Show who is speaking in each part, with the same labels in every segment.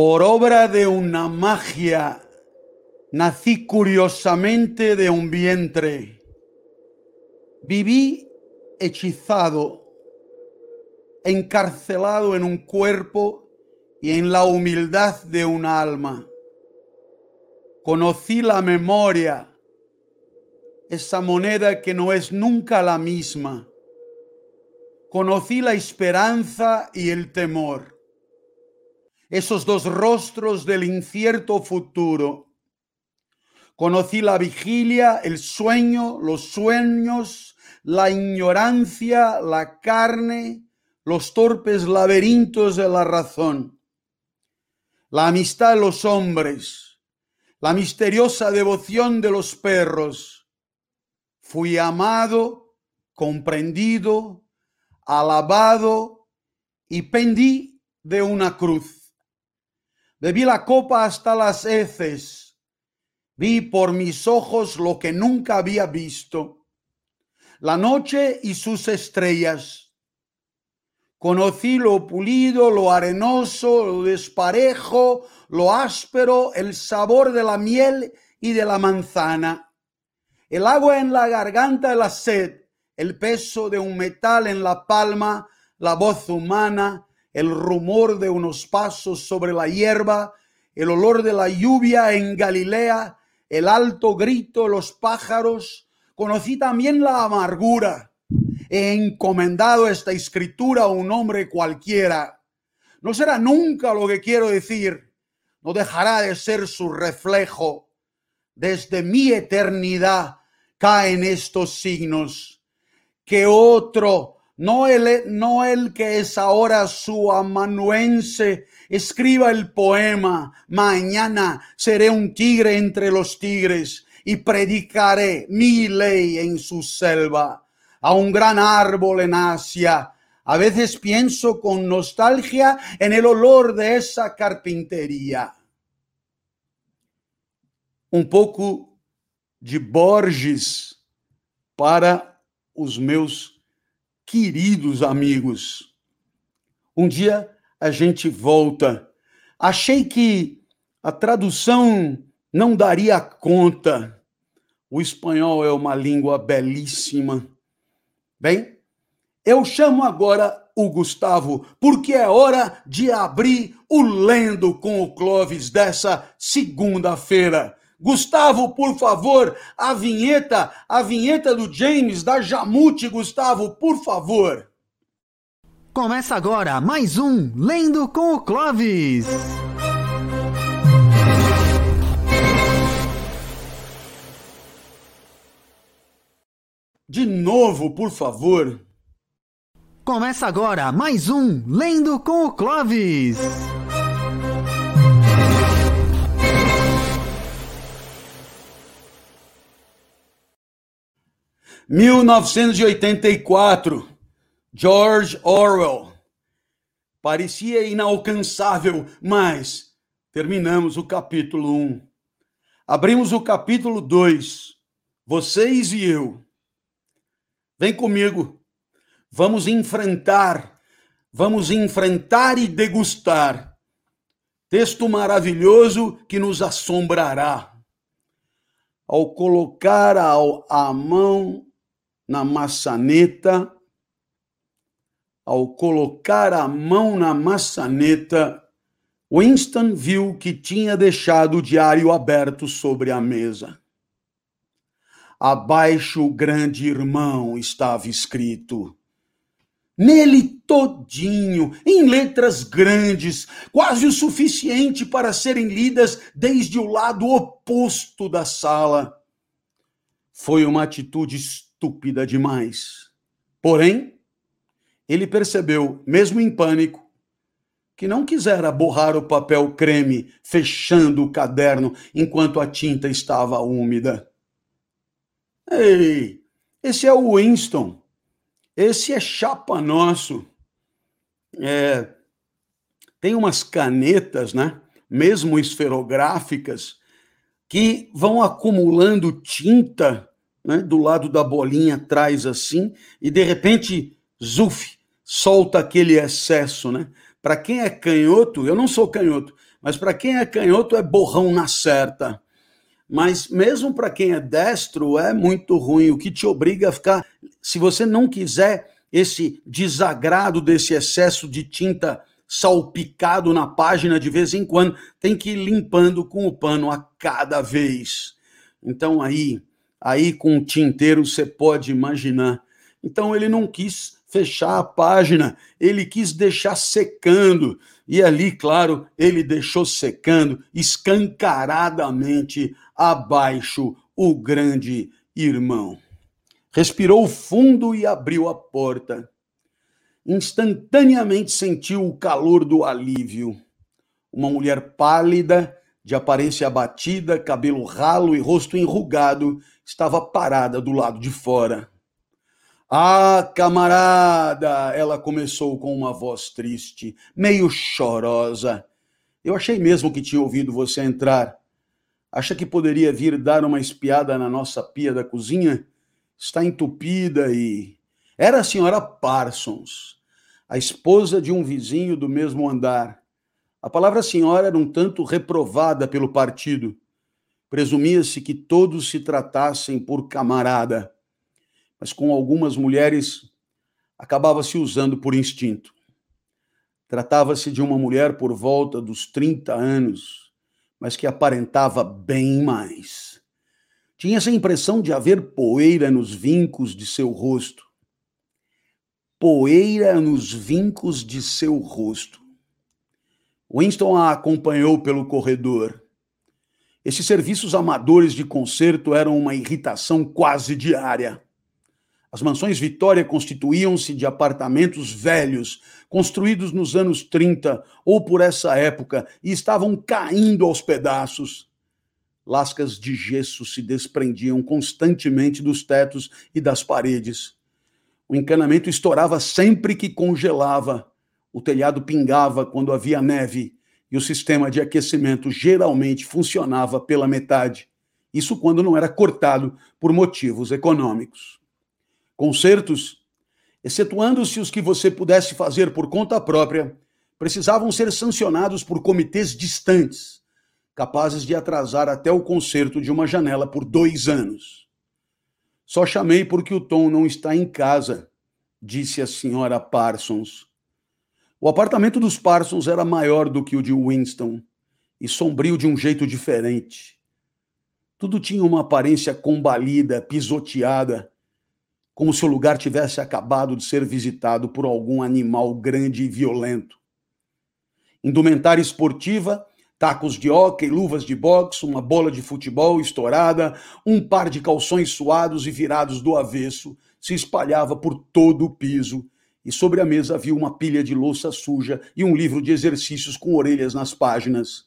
Speaker 1: Por obra de una magia, nací curiosamente de un vientre. Viví hechizado, encarcelado en un cuerpo y en la humildad de un alma. Conocí la memoria, esa moneda que no es nunca la misma. Conocí la esperanza y el temor, esos dos rostros del incierto futuro. Conocí la vigilia, el sueño, los sueños, la ignorancia, la carne, los torpes laberintos de la razón, la amistad de los hombres, la misteriosa devoción de los perros. Fui amado, comprendido, alabado y pendí de una cruz. Bebí la copa hasta las heces. Vi por mis ojos lo que nunca había visto. La noche y sus estrellas. Conocí lo pulido, lo arenoso, lo desparejo, lo áspero, el sabor de la miel y de la manzana. El agua en la garganta de la sed, el peso de un metal en la palma, la voz humana, el rumor de unos pasos sobre la hierba, el olor de la lluvia en Galilea, el alto grito de los pájaros. Conocí también la amargura. He encomendado esta escritura a un hombre cualquiera. No será nunca lo que quiero decir. No dejará de ser su reflejo. Desde mi eternidad caen estos signos que otro, no el, no el que es ahora su amanuense, escriba el poema, mañana seré un tigre entre los tigres y predicaré mi ley en su selva, a un gran árbol en Asia. A veces pienso con nostalgia en el olor de esa carpintería. Um pouco de Borges para os meus queridos amigos. Um dia a gente volta. Achei que a tradução não daria conta. O espanhol é uma língua belíssima. Bem, eu chamo agora o Gustavo, porque é hora de abrir o Lendo com o Clóvis dessa segunda-feira. Gustavo, por favor, a vinheta, a vinheta do James da Jamute, Gustavo, por favor.
Speaker 2: Começa agora mais um Lendo com o Clóvis.
Speaker 1: De novo, por favor.
Speaker 2: Começa agora mais um Lendo com o Clóvis.
Speaker 1: 1984, George Orwell. Parecia inalcançável, mas terminamos o capítulo 1. Abrimos o capítulo 2. Vocês e eu. Vem comigo. Vamos enfrentar, vamos enfrentar e degustar. Texto maravilhoso que nos assombrará. Ao colocar a, a mão na maçaneta, ao colocar a mão na maçaneta, Winston viu que tinha deixado o diário aberto sobre a mesa. Abaixo o grande irmão estava escrito. Nele todinho, em letras grandes, quase o suficiente para serem lidas desde o lado oposto da sala. Foi uma atitude estúpida demais. Porém, ele percebeu, mesmo em pânico, que não quisera borrar o papel creme, fechando o caderno enquanto a tinta estava úmida. Ei, esse é o Winston. Esse é chapa nosso. É, tem umas canetas, né? Mesmo esferográficas, que vão acumulando tinta né, do lado da bolinha atrás assim, e de repente, zuf, solta aquele excesso, né? para quem é canhoto, eu não sou canhoto, mas para quem é canhoto é borrão na certa. Mas mesmo para quem é destro é muito ruim, o que te obriga a ficar, se você não quiser esse desagrado desse excesso de tinta salpicado na página de vez em quando, tem que ir limpando com o pano a cada vez. Então aí, aí com o tinteiro você pode imaginar. Então ele não quis fechar a página, ele quis deixar secando. E ali, claro, ele deixou secando escancaradamente abaixo o grande irmão. Respirou fundo e abriu a porta. Instantaneamente sentiu o calor do alívio. Uma mulher pálida, de aparência abatida, cabelo ralo e rosto enrugado, estava parada do lado de fora. Ah, camarada! Ela começou com uma voz triste, meio chorosa. Eu achei mesmo que tinha ouvido você entrar. Acha que poderia vir dar uma espiada na nossa pia da cozinha? Está entupida e. Era a senhora Parsons, a esposa de um vizinho do mesmo andar. A palavra senhora era um tanto reprovada pelo partido. Presumia-se que todos se tratassem por camarada mas com algumas mulheres acabava se usando por instinto. Tratava-se de uma mulher por volta dos 30 anos, mas que aparentava bem mais. Tinha essa impressão de haver poeira nos vincos de seu rosto. Poeira nos vincos de seu rosto. Winston a acompanhou pelo corredor. Esses serviços amadores de concerto eram uma irritação quase diária. As mansões Vitória constituíam-se de apartamentos velhos, construídos nos anos 30 ou por essa época, e estavam caindo aos pedaços. Lascas de gesso se desprendiam constantemente dos tetos e das paredes. O encanamento estourava sempre que congelava. O telhado pingava quando havia neve e o sistema de aquecimento geralmente funcionava pela metade. Isso quando não era cortado por motivos econômicos concertos, excetuando-se os que você pudesse fazer por conta própria, precisavam ser sancionados por comitês distantes, capazes de atrasar até o concerto de uma janela por dois anos. Só chamei porque o Tom não está em casa, disse a senhora Parsons. O apartamento dos Parsons era maior do que o de Winston e sombrio de um jeito diferente. Tudo tinha uma aparência combalida, pisoteada, como se o lugar tivesse acabado de ser visitado por algum animal grande e violento. Indumentária esportiva, tacos de hóquei, luvas de boxe, uma bola de futebol estourada, um par de calções suados e virados do avesso se espalhava por todo o piso, e sobre a mesa havia uma pilha de louça suja e um livro de exercícios com orelhas nas páginas.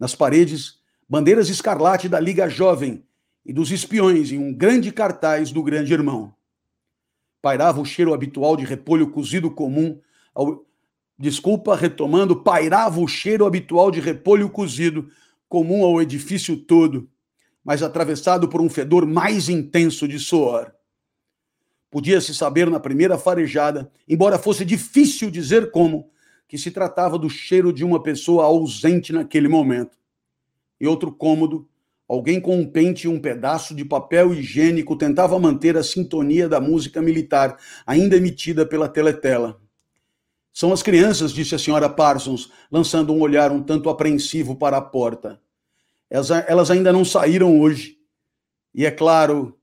Speaker 1: Nas paredes, bandeiras escarlate da Liga Jovem e dos espiões em um grande cartaz do Grande Irmão pairava o cheiro habitual de repolho cozido comum. Ao... Desculpa, retomando, pairava o cheiro habitual de repolho cozido comum ao edifício todo, mas atravessado por um fedor mais intenso de suor. Podia-se saber na primeira farejada, embora fosse difícil dizer como, que se tratava do cheiro de uma pessoa ausente naquele momento. Em outro cômodo, Alguém com um pente e um pedaço de papel higiênico tentava manter a sintonia da música militar, ainda emitida pela teletela. São as crianças, disse a senhora Parsons, lançando um olhar um tanto apreensivo para a porta. Elas, ainda não saíram hoje. E é claro.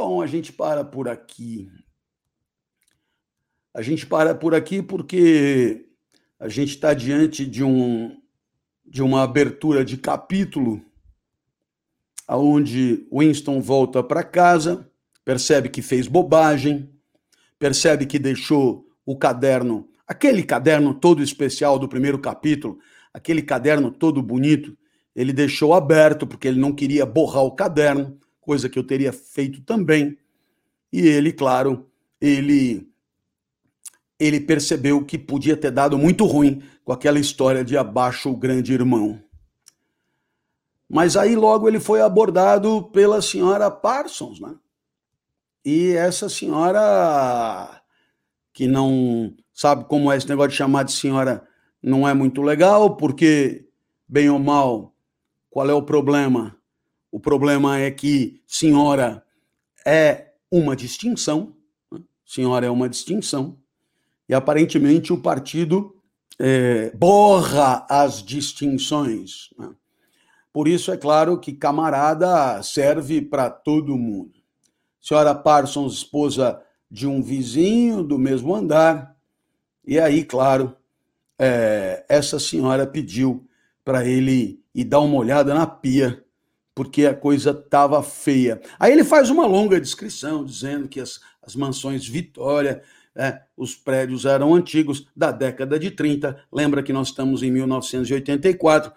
Speaker 1: Bom, a gente para por aqui. A gente para por aqui porque a gente está diante de um de uma abertura de capítulo, aonde Winston volta para casa, percebe que fez bobagem, percebe que deixou o caderno, aquele caderno todo especial do primeiro capítulo, aquele caderno todo bonito, ele deixou aberto porque ele não queria borrar o caderno, coisa que eu teria feito também. E ele, claro, ele ele percebeu que podia ter dado muito ruim com aquela história de abaixo o grande irmão. Mas aí logo ele foi abordado pela senhora Parsons, né? E essa senhora que não sabe como é esse negócio de chamar de senhora não é muito legal, porque, bem ou mal, qual é o problema? O problema é que senhora é uma distinção, né? senhora é uma distinção, e aparentemente o partido é, borra as distinções. Né? Por isso é claro que camarada serve para todo mundo. Senhora Parsons, esposa de um vizinho do mesmo andar, e aí, claro, é, essa senhora pediu para ele ir dar uma olhada na pia, porque a coisa estava feia. Aí ele faz uma longa descrição, dizendo que as, as mansões Vitória, é, os prédios eram antigos, da década de 30. Lembra que nós estamos em 1984.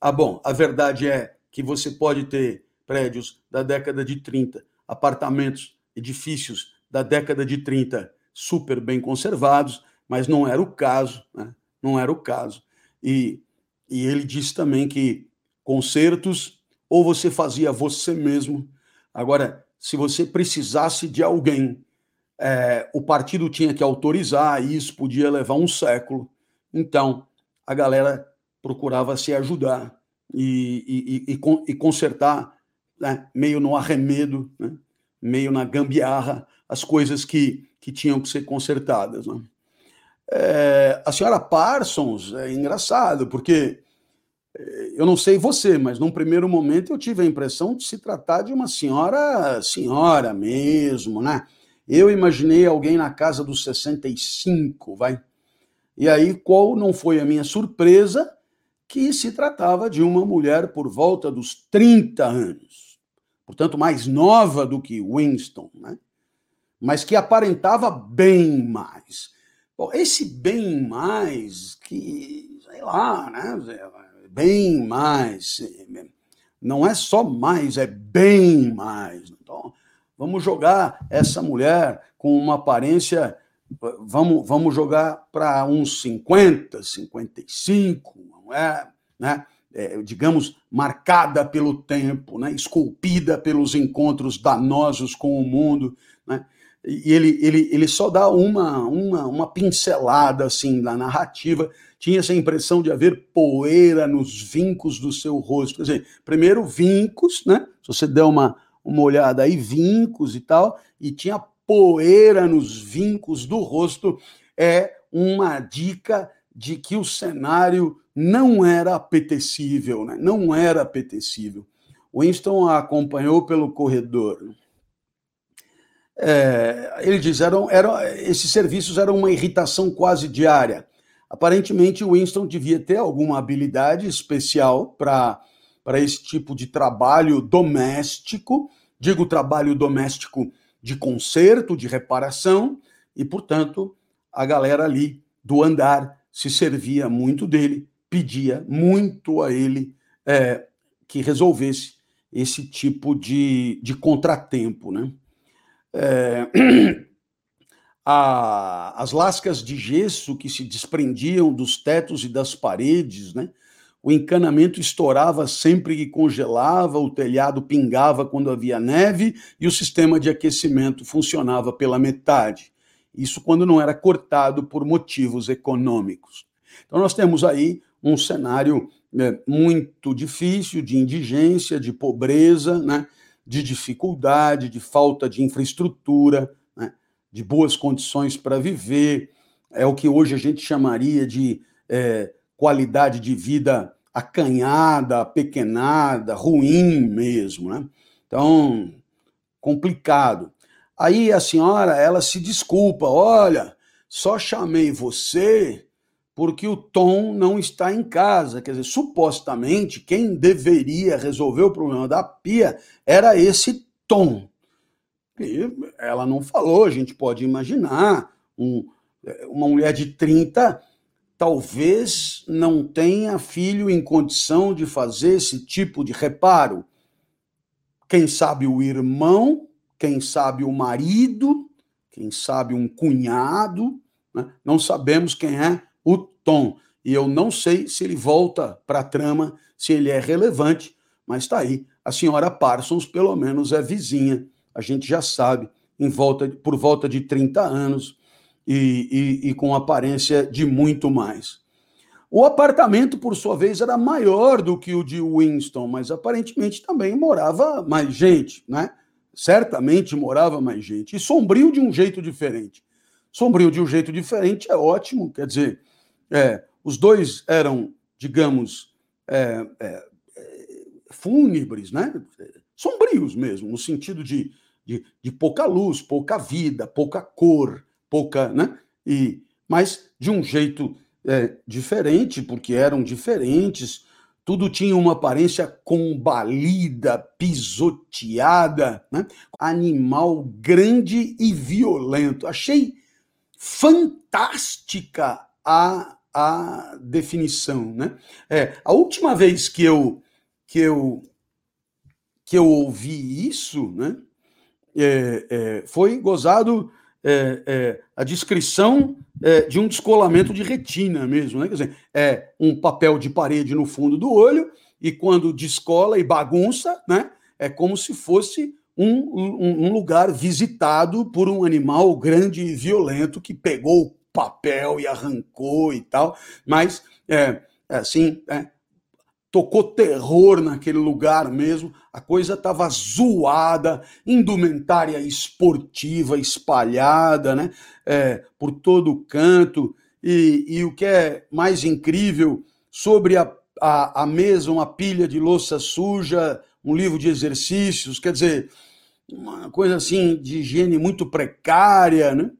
Speaker 1: Ah, bom, a verdade é que você pode ter prédios da década de 30, apartamentos, edifícios da década de 30 super bem conservados, mas não era o caso, né? não era o caso. E, e ele disse também que concertos ou você fazia você mesmo. Agora, se você precisasse de alguém, é, o partido tinha que autorizar, e isso podia levar um século. Então, a galera procurava se ajudar e, e, e, e consertar, né, meio no arremedo, né, meio na gambiarra, as coisas que, que tinham que ser consertadas. Né. É, a senhora Parsons é engraçado, porque eu não sei você, mas num primeiro momento eu tive a impressão de se tratar de uma senhora, senhora mesmo, né? Eu imaginei alguém na casa dos 65, vai. E aí, qual não foi a minha surpresa? Que se tratava de uma mulher por volta dos 30 anos. Portanto, mais nova do que Winston, né? Mas que aparentava bem mais. Bom, esse bem mais, que, sei lá, né? Bem mais. Não é só mais, é bem mais. Então, vamos jogar essa mulher com uma aparência. Vamos, vamos jogar para uns 50, 55, não é? Né? É, digamos, marcada pelo tempo, né? esculpida pelos encontros danosos com o mundo. Né? e ele, ele, ele só dá uma, uma, uma pincelada assim na narrativa. Tinha essa impressão de haver poeira nos vincos do seu rosto. Quer dizer, primeiro vincos, né? Se você der uma, uma olhada aí, vincos e tal, e tinha poeira nos vincos do rosto, é uma dica de que o cenário não era apetecível, né? não era apetecível. Winston a acompanhou pelo corredor. É, ele diz, eram, eram, esses serviços eram uma irritação quase diária. Aparentemente, Winston devia ter alguma habilidade especial para esse tipo de trabalho doméstico, digo trabalho doméstico de conserto, de reparação, e, portanto, a galera ali do andar se servia muito dele, pedia muito a ele é, que resolvesse esse tipo de, de contratempo, né? É, a, as lascas de gesso que se desprendiam dos tetos e das paredes, né? O encanamento estourava sempre que congelava, o telhado pingava quando havia neve e o sistema de aquecimento funcionava pela metade. Isso quando não era cortado por motivos econômicos. Então, nós temos aí um cenário né, muito difícil de indigência, de pobreza, né? de dificuldade, de falta de infraestrutura, de boas condições para viver, é o que hoje a gente chamaria de é, qualidade de vida acanhada, pequenada, ruim mesmo, né? Então, complicado. Aí a senhora, ela se desculpa, olha, só chamei você porque o Tom não está em casa. Quer dizer, supostamente, quem deveria resolver o problema da pia era esse Tom. Ela não falou, a gente pode imaginar. Um, uma mulher de 30 talvez não tenha filho em condição de fazer esse tipo de reparo. Quem sabe o irmão, quem sabe o marido, quem sabe um cunhado, né? não sabemos quem é o Tom. E eu não sei se ele volta para a trama, se ele é relevante, mas está aí. A senhora Parsons, pelo menos, é vizinha. A gente já sabe, em volta, por volta de 30 anos. e, e, e com aparência de muito mais. O apartamento, por sua vez, era maior do que o de Winston, mas aparentemente também morava mais gente, né? Certamente morava mais gente. E sombrio de um jeito diferente. Sombrio de um jeito diferente é ótimo, quer dizer, é, os dois eram, digamos, é, é, fúnebres, né? Sombrios mesmo, no sentido de, de, de, pouca luz, pouca vida, pouca cor, pouca, né? E, mas de um jeito é, diferente, porque eram diferentes, tudo tinha uma aparência combalida, pisoteada, né? animal grande e violento. Achei fantástica a, a definição. Né? É, a última vez que eu, que eu, que eu ouvi isso né? É, é, foi gozado é, é, a descrição é, de um descolamento de retina mesmo, né? Quer dizer, é um papel de parede no fundo do olho e quando descola e bagunça, né? É como se fosse um, um, um lugar visitado por um animal grande e violento que pegou o papel e arrancou e tal, mas é, assim, é, tocou terror naquele lugar mesmo, a coisa estava zoada, indumentária esportiva espalhada, né, é, por todo canto, e, e, o que é mais incrível, sobre a, a, a mesa uma pilha de louça suja, um livro de exercícios, quer dizer, uma coisa assim de higiene muito precária, né?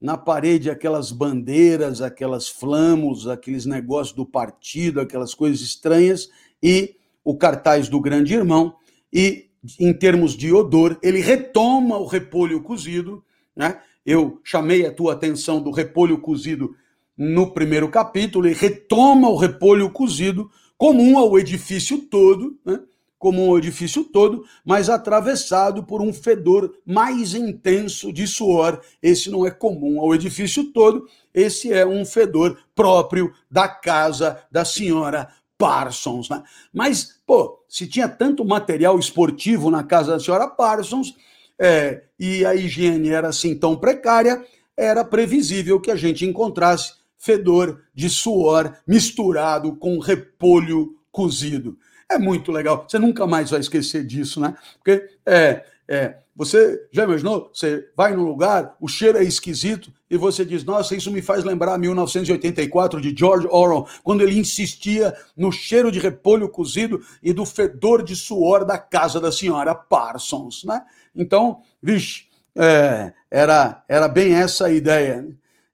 Speaker 1: Na parede aquelas bandeiras, aquelas flamos, aqueles negócios do partido, aquelas coisas estranhas, e o cartaz do grande irmão, e em termos de odor, ele retoma o repolho cozido, né? Eu chamei a tua atenção do repolho cozido no primeiro capítulo, ele retoma o repolho cozido, comum ao edifício todo, né? Como um edifício todo, mas atravessado por um fedor mais intenso de suor. Esse não é comum ao edifício todo, esse é um fedor próprio da casa da senhora Parsons. Né? Mas, pô, se tinha tanto material esportivo na casa da senhora Parsons é, e a higiene era assim tão precária, era previsível que a gente encontrasse fedor de suor misturado com repolho cozido. É muito legal. Você nunca mais vai esquecer disso, né? Porque é, é, você já imaginou? Você vai num lugar, o cheiro é esquisito e você diz: Nossa, isso me faz lembrar 1984 de George Orwell, quando ele insistia no cheiro de repolho cozido e do fedor de suor da casa da senhora Parsons, né? Então, vixe, é, era, era bem essa a ideia.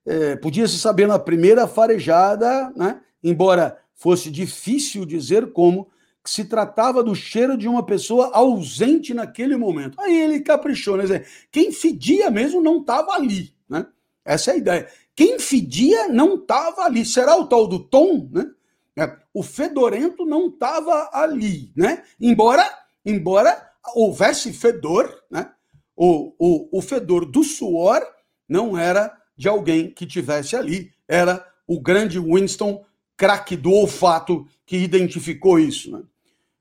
Speaker 1: É, podia se saber na primeira farejada, né? Embora fosse difícil dizer como que se tratava do cheiro de uma pessoa ausente naquele momento. Aí ele caprichou, né? Dizer, quem fedia mesmo não estava ali, né? Essa é a ideia. Quem fedia não estava ali. Será o tal do Tom, né? É, o fedorento não estava ali, né? Embora, embora houvesse fedor, né? O, o, o fedor do suor não era de alguém que tivesse ali, era o grande Winston, craque do olfato, que identificou isso. Né?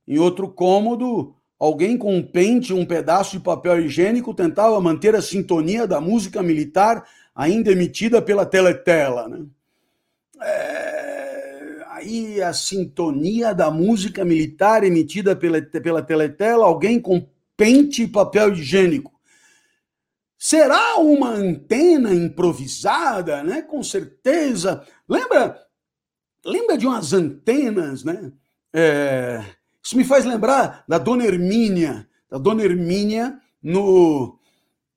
Speaker 1: Em outro cômodo, alguém com um pente um pedaço de papel higiênico tentava manter a sintonia da música militar ainda emitida pela teletela. Né? É... Aí a sintonia da música militar emitida pela, pela teletela, alguém com pente e papel higiênico. Será uma antena improvisada, né? Com certeza. Lembra? Lembra de umas antenas, né? É, isso me faz lembrar da Dona Hermínia, da Dona Hermínia no,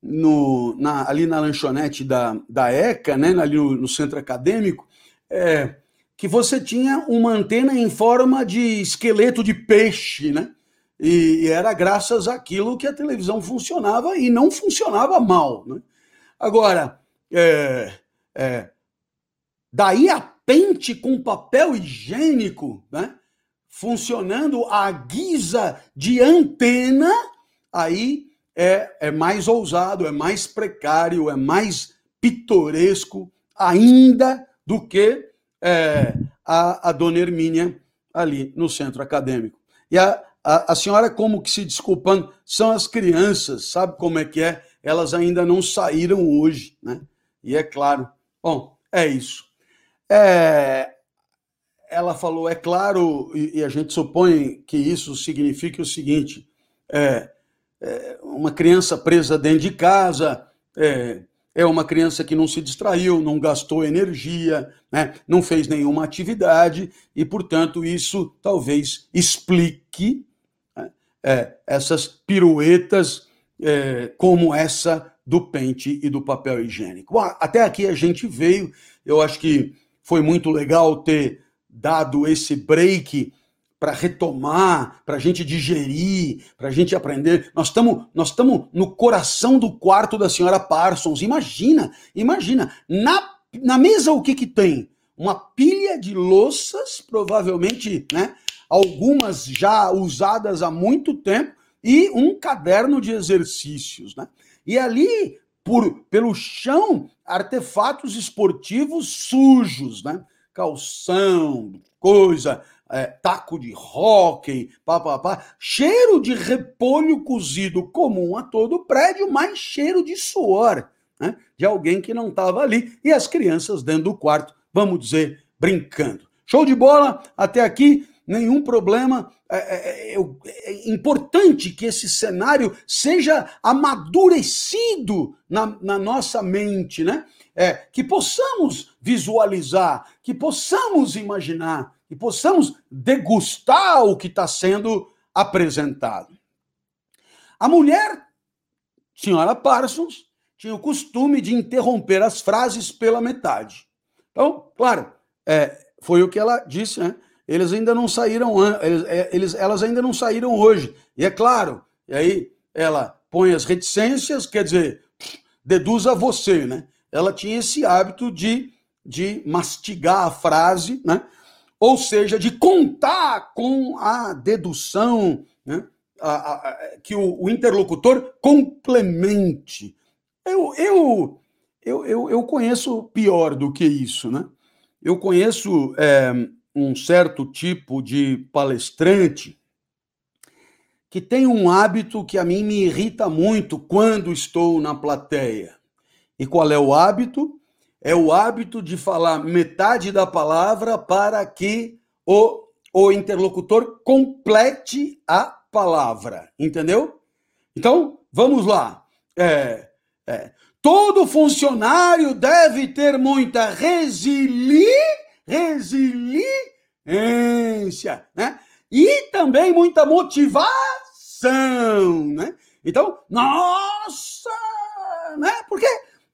Speaker 1: no, na, ali na lanchonete da, da ECA, né, ali no, no centro acadêmico, é, que você tinha uma antena em forma de esqueleto de peixe, né? E, e era graças àquilo que a televisão funcionava e não funcionava mal. Né? Agora, é, é, daí a pente com papel higiênico, né? funcionando à guisa de antena, aí é, é mais ousado, é mais precário, é mais pitoresco ainda do que é, a, a dona Hermínia ali no centro acadêmico. E a, a, a, senhora, como que se desculpando, são as crianças, sabe como é que é? Elas ainda não saíram hoje, né? E é claro, Bom, é isso. É, ela falou, é claro, e, e, a gente supõe que isso signifique o seguinte: é, é uma criança presa dentro de casa, é, é uma criança que não se distraiu, não gastou energia, né, não fez nenhuma atividade, e, portanto, isso talvez explique né, é, essas piruetas é, como essa do pente e do papel higiênico. Até aqui a gente veio, eu acho que foi muito legal ter dado esse break para retomar, para a gente digerir, para a gente aprender. Nós estamos nós estamos no coração do quarto da senhora Parsons. Imagina, imagina, na, na mesa o que que tem? Uma pilha de louças, provavelmente, né? Algumas já usadas há muito tempo e um caderno de exercícios, né? E ali por pelo chão artefatos esportivos sujos, né? Calção, coisa, é, taco de hóquei, papapá, cheiro de repolho cozido comum a todo prédio, mais cheiro de suor né, de alguém que não estava ali e as crianças dentro do quarto, vamos dizer, brincando. Show de bola, até aqui, nenhum problema. É, é, é, é importante que esse cenário seja amadurecido na, na nossa mente, né? É, que possamos visualizar, que possamos imaginar e possamos degustar o que está sendo apresentado. A mulher, senhora Parsons, tinha o costume de interromper as frases pela metade. Então, claro, é, foi o que ela disse, né? Eles ainda não saíram, eles, é, eles, elas ainda não saíram hoje. E é claro, e aí ela põe as reticências, quer dizer, deduza você, né? Ela tinha esse hábito de, de mastigar a frase, né? ou seja, de contar com a dedução, né, a, a, que o, o, interlocutor complemente. Eu, eu, eu, eu, eu, conheço pior do que isso, né? Eu conheço é, um certo tipo de palestrante que tem um hábito que a mim me irrita muito quando estou na plateia. E qual é o hábito? é o hábito de falar metade da palavra para que o, o interlocutor complete a palavra. Entendeu? Então, vamos lá. É, é. Todo funcionário deve ter muita resili, resiliência, né? E também muita motivação, né? Então, nossa, né? Porque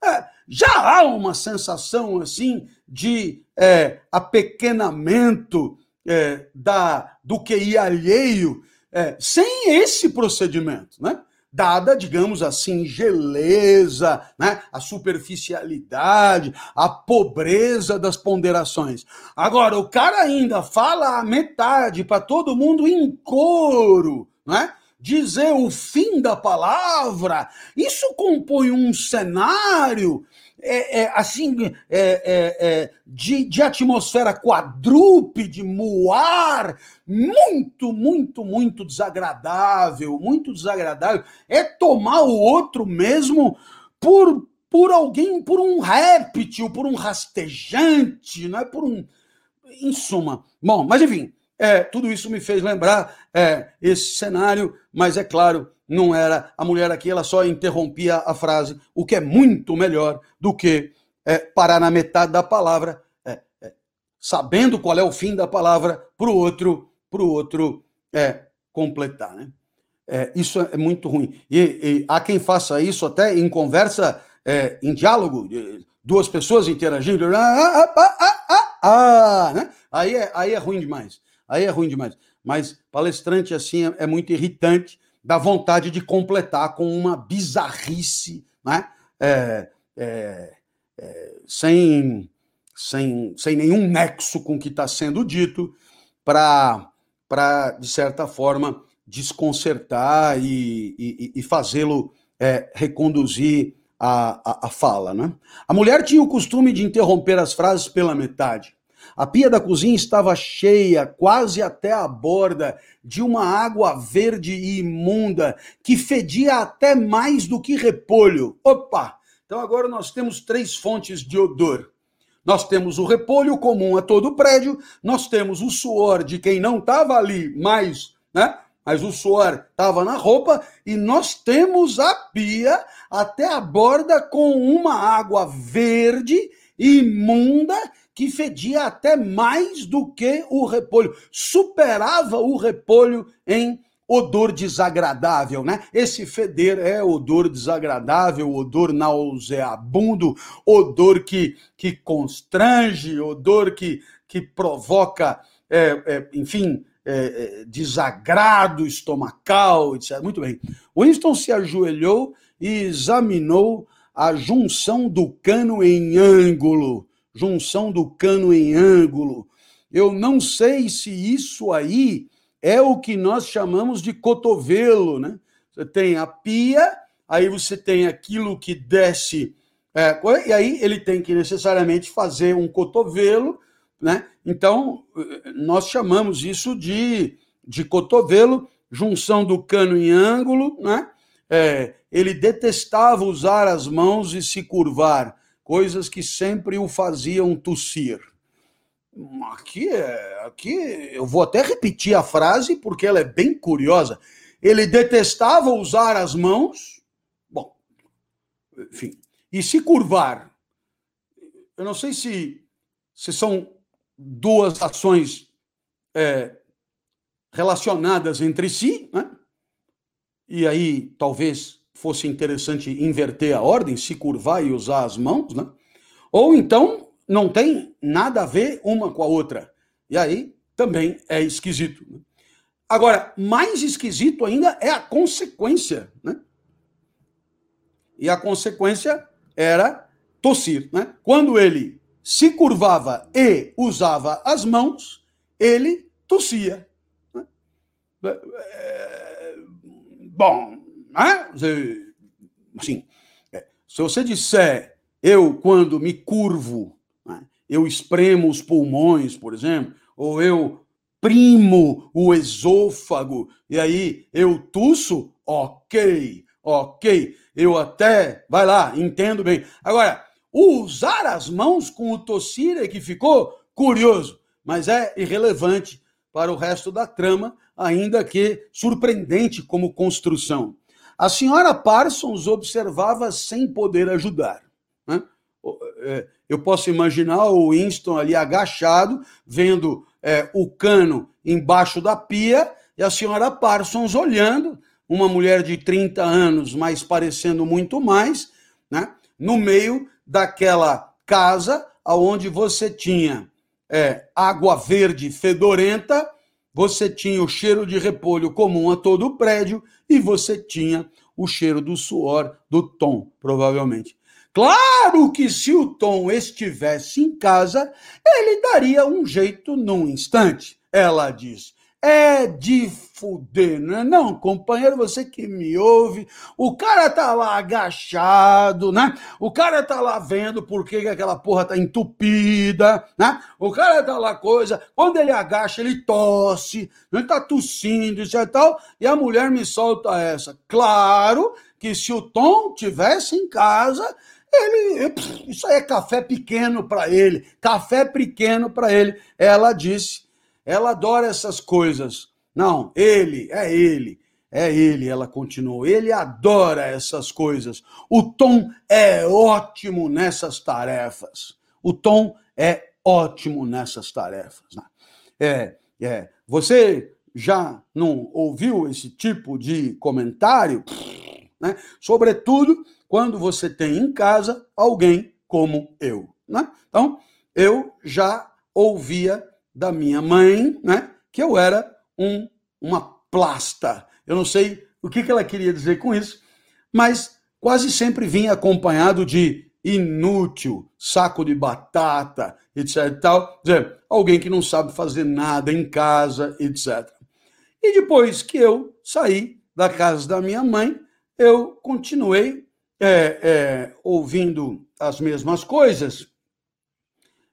Speaker 1: é, já há uma sensação assim de é, apequenamento é, da, do QI alheio é, sem esse procedimento, né? Dada, digamos assim, geleza, né? a superficialidade, a pobreza das ponderações. Agora, o cara ainda fala a metade para todo mundo em coro, né? dizer o fim da palavra, isso compõe um cenário é, é, assim é, é, é, de, de atmosfera quadrúpede, muar, muito, muito, muito desagradável, muito desagradável. É tomar o outro mesmo por, por alguém, por um réptil, por um rastejante, não é por um. Em suma. Bom, mas enfim, é, tudo isso me fez lembrar é, esse cenário, mas é claro, não era. A mulher aqui, ela só interrompia a frase, o que é muito melhor do que é, parar na metade da palavra, é, é, sabendo qual é o fim da palavra, para o outro, pro outro é, completar. Né? Isso é muito ruim. E, e, há quem faça isso até em conversa, em diálogo, duas pessoas interagindo, ah, ah, ah, ah, ah né? aí, é, aí é ruim demais. Aí é ruim demais. Mas palestrante assim é, é muito irritante, dá vontade de completar com uma bizarrice, né? É, é, é, sem, sem, sem nenhum nexo com o que está sendo dito, para, de certa forma, desconcertar e, e, e fazê-lo é, reconduzir a, a, a, fala. Né? A mulher tinha o costume de interromper as frases pela metade. A pia da cozinha estava cheia, quase até a borda, de uma água verde e imunda que fedia até mais do que repolho. Opa! Então agora nós temos três fontes de odor. Nós temos o repolho comum a todo prédio, nós temos o suor de quem não estava ali, mas, né? Mas o suor estava na roupa e nós temos a pia até a borda com uma água verde imunda que fedia até mais do que o repolho, superava o repolho em odor desagradável, né? Esse feder é odor desagradável, odor nauseabundo, odor que, que constrange, odor que, que provoca, é, é, enfim, é, é desagrado estomacal, etc. Muito bem. Winston se ajoelhou e examinou a junção do cano em ângulo. Junção do cano em ângulo. Eu não sei se isso aí é o que nós chamamos de cotovelo, né? Você tem a pia, aí você tem aquilo que desce, é, e aí ele tem que necessariamente fazer um cotovelo, né? Então, nós chamamos isso de, de cotovelo, junção do cano em ângulo, né? É, ele detestava usar as mãos e se curvar, coisas que sempre o faziam tossir. Aqui, é, aqui eu vou até repetir a frase porque ela é bem curiosa. Ele detestava usar as mãos, bom, enfim, e se curvar. Eu não sei se, se são duas ações é, relacionadas entre si, né? E aí talvez fosse interessante inverter a ordem, se curvar e usar as mãos, né? Ou então não tem nada a ver uma com a outra. E aí também é esquisito. Né? Agora, mais esquisito ainda é a consequência. Né? E a consequência era tossir. Né? Quando ele se curvava e usava as mãos, ele tossia. Né? É, bom, né? assim, é, se você disser eu, quando me curvo, eu espremo os pulmões, por exemplo, ou eu primo o esôfago e aí eu tuço, ok, ok, eu até, vai lá, entendo bem. Agora, usar as mãos com o tossir é que ficou curioso, mas é irrelevante para o resto da trama, ainda que surpreendente como construção. A senhora Parsons observava sem poder ajudar. Né? É, eu posso imaginar o Winston ali agachado, vendo é, o cano embaixo da pia e a senhora Parsons olhando, uma mulher de 30 anos, mas parecendo muito mais, né? no meio daquela casa onde você tinha é, água verde fedorenta, você tinha o cheiro de repolho comum a todo o prédio e você tinha o cheiro do suor do Tom, provavelmente. Claro que se o Tom estivesse em casa, ele daria um jeito num instante. Ela diz. É de fuder, não é não, companheiro, você que me ouve, o cara tá lá agachado, né? O cara tá lá vendo por que aquela porra tá entupida, né? O cara tá lá coisa, quando ele agacha, ele tosse, ele tá tossindo e tal, e a mulher me solta essa. Claro que se o Tom tivesse em casa, ele, isso aí é café pequeno para ele, café pequeno para ele. Ela disse, ela adora essas coisas. Não, ele, é ele, é ele, ela continuou. Ele adora essas coisas. O Tom é ótimo nessas tarefas. O Tom é ótimo nessas tarefas. Né? É, é. Você já não ouviu esse tipo de comentário? Né? Sobretudo quando você tem em casa alguém como eu. Né? Então, eu já ouvia da minha mãe né, que eu era um, uma plasta. Eu não sei o que, que ela queria dizer com isso, mas quase sempre vinha acompanhado de inútil, saco de batata, etc. Tal. Dizer, alguém que não sabe fazer nada em casa, etc. E depois que eu saí da casa da minha mãe, eu continuei é, é, ouvindo as mesmas coisas,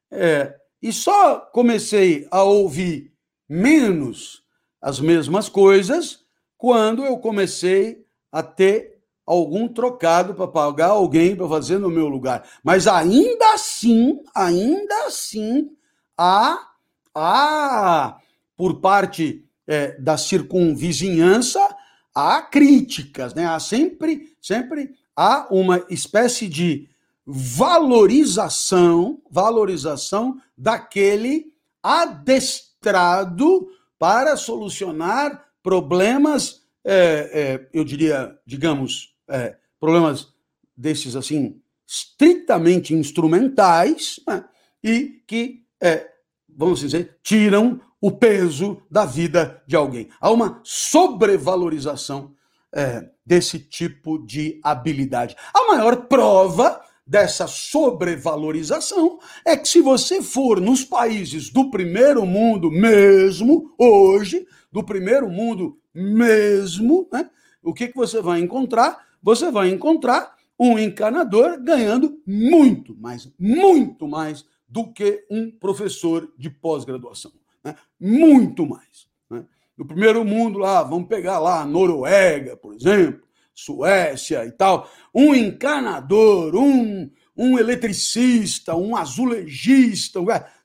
Speaker 1: é, e só comecei a ouvir menos as mesmas coisas quando eu comecei a ter algum trocado para pagar alguém para fazer no meu lugar. Mas ainda assim, ainda assim, há, há por parte é, da circunvizinhança, há críticas, né? Há sempre, sempre há uma espécie de valorização, valorização daquele adestrado para solucionar problemas, é, é, eu diria, digamos, é, problemas desses assim, estritamente instrumentais, né? e que, é, vamos dizer, tiram o peso da vida de alguém. Há uma sobrevalorização é, desse tipo de habilidade. A maior prova dessa sobrevalorização é que se você for nos países do primeiro mundo mesmo, hoje, do primeiro mundo mesmo, né, o que, que você vai encontrar? Você vai encontrar um encanador ganhando muito mais, muito mais do que um professor de pós-graduação. Né? Muito mais. Né? No primeiro mundo, lá, vamos pegar lá a Noruega, por exemplo, Suécia e tal, um encanador, um, um eletricista, um azulejista,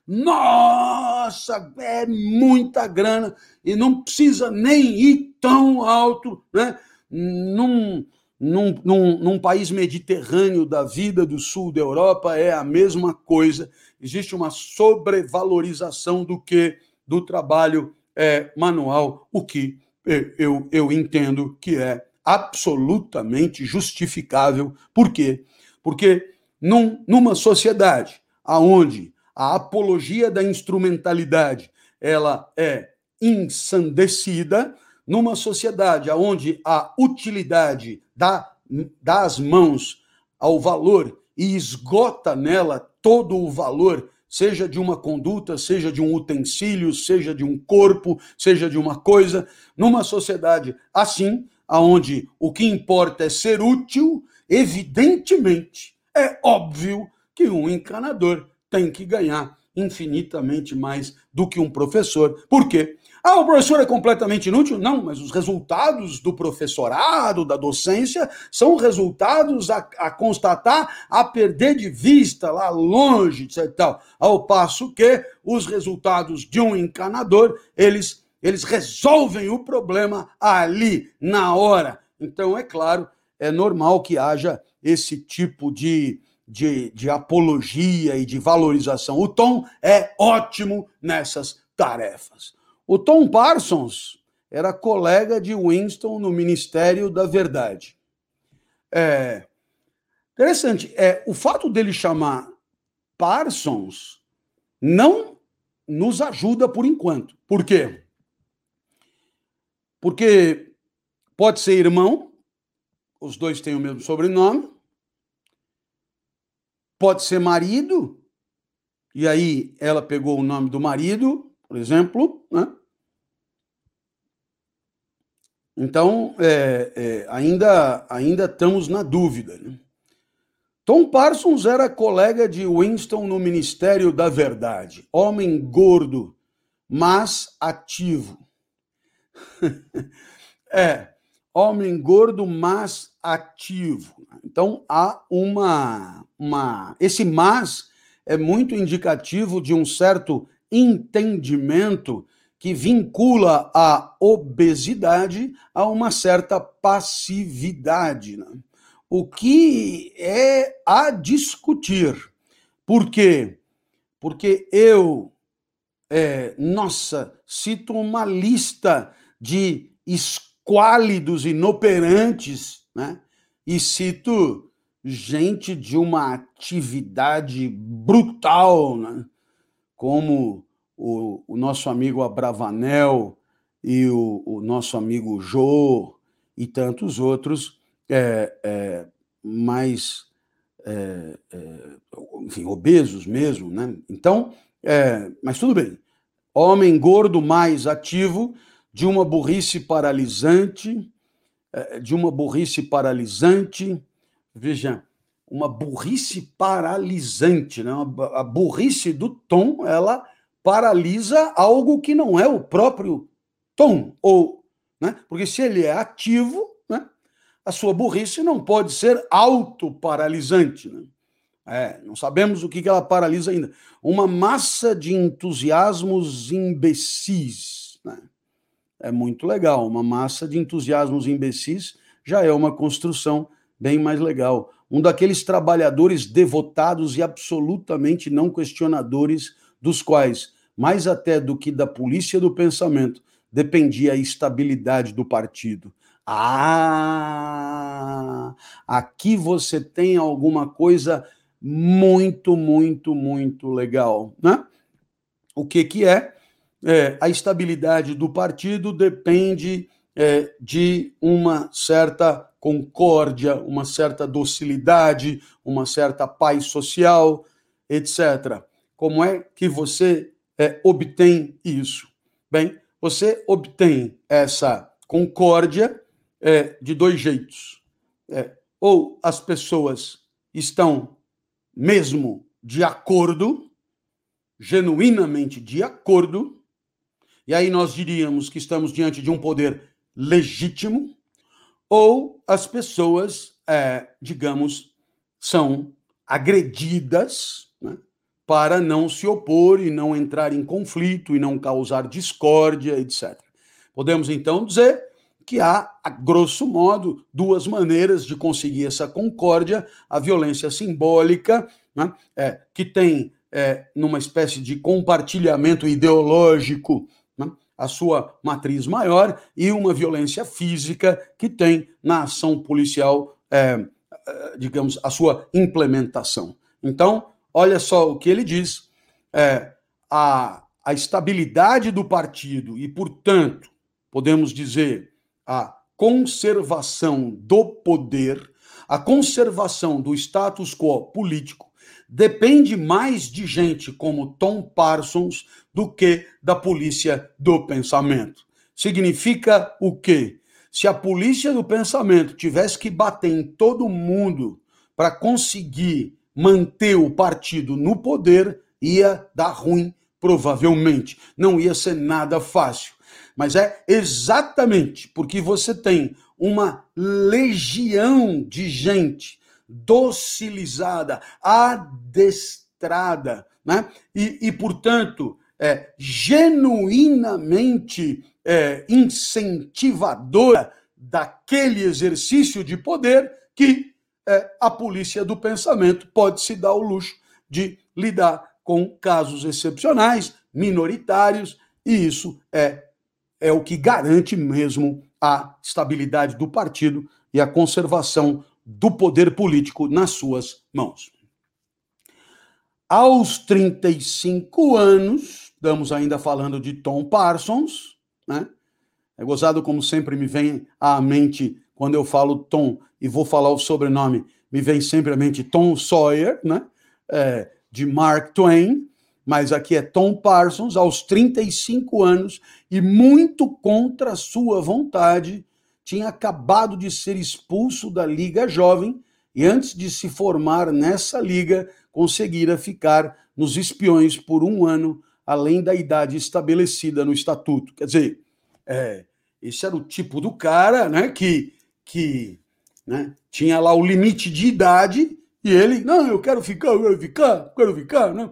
Speaker 1: nossa, é muita grana e não precisa nem ir tão alto, né? Num, num, num, num, país mediterrâneo da vida do sul da Europa é a mesma coisa. Existe uma sobrevalorização do que do trabalho é, manual, o que é, eu, eu entendo que é absolutamente justificável. Por quê? Porque num, numa sociedade aonde a apologia da instrumentalidade ela é ensandecida, numa sociedade onde a utilidade dá, dá as mãos ao valor e esgota nela todo o valor, seja de uma conduta, seja de um utensílio, seja de um corpo, seja de uma coisa, numa sociedade assim, aonde o que importa é ser útil, evidentemente, é óbvio que um encanador tem que ganhar infinitamente mais do que um professor. Por quê? Ah, o professor é completamente inútil? Não, mas os resultados do professorado, da docência, são resultados a, a constatar, a perder de vista lá longe, etc. Tal. Ao passo que os resultados de um encanador, eles eles resolvem o problema ali, na hora. Então, é claro, é normal que haja esse tipo de, de, de apologia e de valorização. O Tom é ótimo nessas tarefas. O Tom Parsons era colega de Winston no Ministério da Verdade. É interessante, é o fato dele chamar Parsons não nos ajuda por enquanto. Por quê? Porque pode ser irmão, os dois têm o mesmo sobrenome, pode ser marido, e aí ela pegou o nome do marido, por exemplo, né? Então, é, é, ainda, ainda estamos na dúvida. Né? Tom Parsons era colega de Winston no Ministério da Verdade, homem gordo, mas ativo. é, homem gordo, mas ativo. Então há uma, uma. Esse mas é muito indicativo de um certo entendimento que vincula a obesidade a uma certa passividade. Né? O que é a discutir. Por quê? Porque eu, é, nossa, cito uma lista de esquálidos, inoperantes, né? E cito gente de uma atividade brutal, né? como o, o nosso amigo Abravanel e o, o, nosso amigo Jô e tantos outros é, é, mais, é, é enfim, obesos mesmo, né? Então, é, mas tudo bem. Homem gordo mais ativo de uma burrice paralisante, eh, de uma burrice paralisante, veja, uma burrice paralisante, né? A burrice do tom, ela paralisa algo que não é o próprio tom, ou, né? Porque se ele é ativo, né? a sua burrice não pode ser autoparalisante. Né? É, não sabemos o que, que ela paralisa ainda. Uma massa de entusiasmos imbecis. Né? É muito legal. Uma massa de entusiasmos imbecis já é uma construção bem mais legal. Um daqueles trabalhadores devotados e absolutamente não questionadores, dos quais, mais até do que da polícia do pensamento, dependia a estabilidade do partido. Ah, aqui você tem alguma coisa muito, muito, muito legal, né? O que que é? É a estabilidade do partido depende é, de uma certa concórdia, uma certa docilidade, uma certa paz social, etc. Como é que você é, obtém isso? Bem, você obtém essa concórdia é, de dois jeitos. É, ou as pessoas estão mesmo de acordo, genuinamente de acordo, e aí nós diríamos que estamos diante de um poder legítimo, ou as pessoas, é, digamos, são agredidas né, para não se opor e não entrar em conflito e não causar discórdia, etc. Podemos então dizer que há, a grosso modo, duas maneiras de conseguir essa concórdia: a violência simbólica, né, é, que tem é, numa espécie de compartilhamento ideológico a sua matriz maior e uma violência física que tem na ação policial, é, é, digamos, a sua implementação. Então, olha só o que ele diz: é, a, a estabilidade do partido e, portanto, podemos dizer, a conservação do poder, a conservação do status quo político, depende mais de gente como Tom Parsons do que da polícia do pensamento. Significa o quê? Se a polícia do pensamento tivesse que bater em todo mundo para conseguir manter o partido no poder, ia dar ruim, provavelmente. Não ia ser nada fácil. Mas é exatamente porque você tem uma legião de gente docilizada, adestrada, né? e, e portanto, é, genuinamente é, incentivadora daquele exercício de poder que é, a polícia do pensamento pode se dar o luxo de lidar com casos excepcionais, minoritários, e isso é, é o que garante mesmo a estabilidade do partido e a conservação do poder político nas suas mãos. Aos 35 anos, estamos ainda falando de Tom Parsons, né? É gozado como sempre me vem à mente quando eu falo Tom e vou falar o sobrenome, me vem sempre à mente Tom Sawyer, né? É, de Mark Twain, mas aqui é Tom Parsons, aos 35 anos e muito contra sua vontade, tinha acabado de ser expulso da Liga Jovem e, antes de se formar nessa liga, conseguira ficar nos espiões por um ano, além da idade estabelecida no estatuto. Quer dizer, é, esse era o tipo do cara né, que, que né, tinha lá o limite de idade e ele, não, eu quero ficar, eu quero ficar, eu quero ficar, não,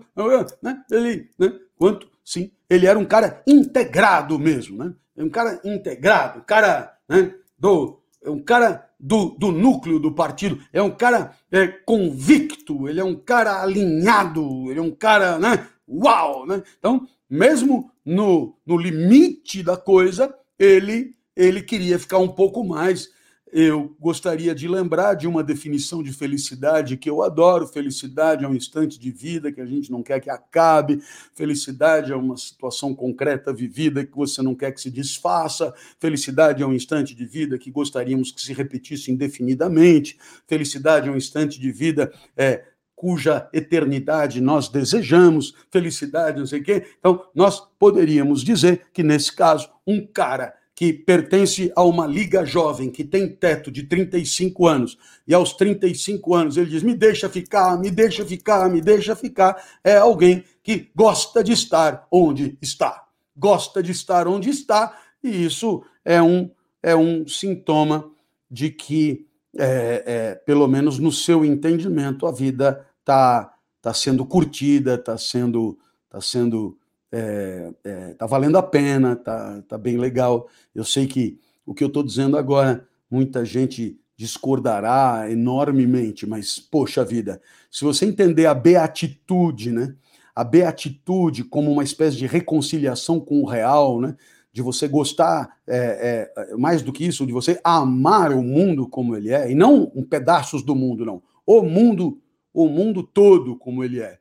Speaker 1: né, ele, né, quanto, sim, ele era um cara integrado mesmo, né, um cara integrado, um cara né, do é um cara do, do núcleo do partido, é um cara é, convicto, ele é um cara alinhado, ele é um cara, né? Uau! Né? Então, mesmo no, no limite da coisa, ele, ele queria ficar um pouco mais eu gostaria de lembrar de uma definição de felicidade que eu adoro. Felicidade é um instante de vida que a gente não quer que acabe. Felicidade é uma situação concreta vivida que você não quer que se desfaça. Felicidade é um instante de vida que gostaríamos que se repetisse indefinidamente. Felicidade é um instante de vida é, cuja eternidade nós desejamos. Felicidade, não sei o quê. Então, nós poderíamos dizer que, nesse caso, um cara que pertence a uma liga jovem, que tem teto de 35 anos, e aos 35 anos ele diz: me deixa ficar, me deixa ficar, me deixa ficar, é alguém que gosta de estar onde está. Gosta de estar onde está, e isso é um, é um sintoma de que, é, é, pelo menos no seu entendimento, a vida está tá sendo curtida, está sendo, tá sendo é, é, tá valendo a pena, tá, tá bem legal. Eu sei que o que eu estou dizendo agora, muita gente discordará enormemente, mas poxa vida, se você entender a beatitude, né? A beatitude como uma espécie de reconciliação com o real, né? De você gostar é, é, mais do que isso, de você amar o mundo como ele é, e não um pedaços do mundo, não. O mundo, o mundo todo como ele é.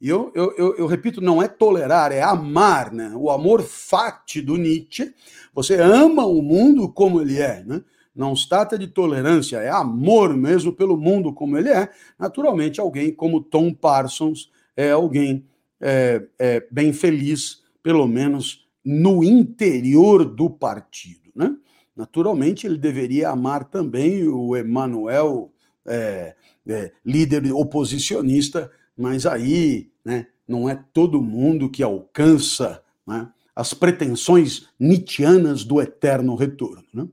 Speaker 1: E eu, eu, eu, eu, repito, não é tolerar, é amar, né? O amor fati do Nietzsche. Você ama o mundo como ele é, né? Não se trata de tolerância, é amor mesmo pelo mundo como ele é. Naturalmente, alguém como Tom Parsons é alguém é, é, bem feliz, pelo menos no interior do partido, né? Naturalmente, ele deveria amar também o Emanuel, é, é líder oposicionista, mas aí né, não é todo mundo que alcança né, as pretensões nietzschianas do eterno retorno. Né?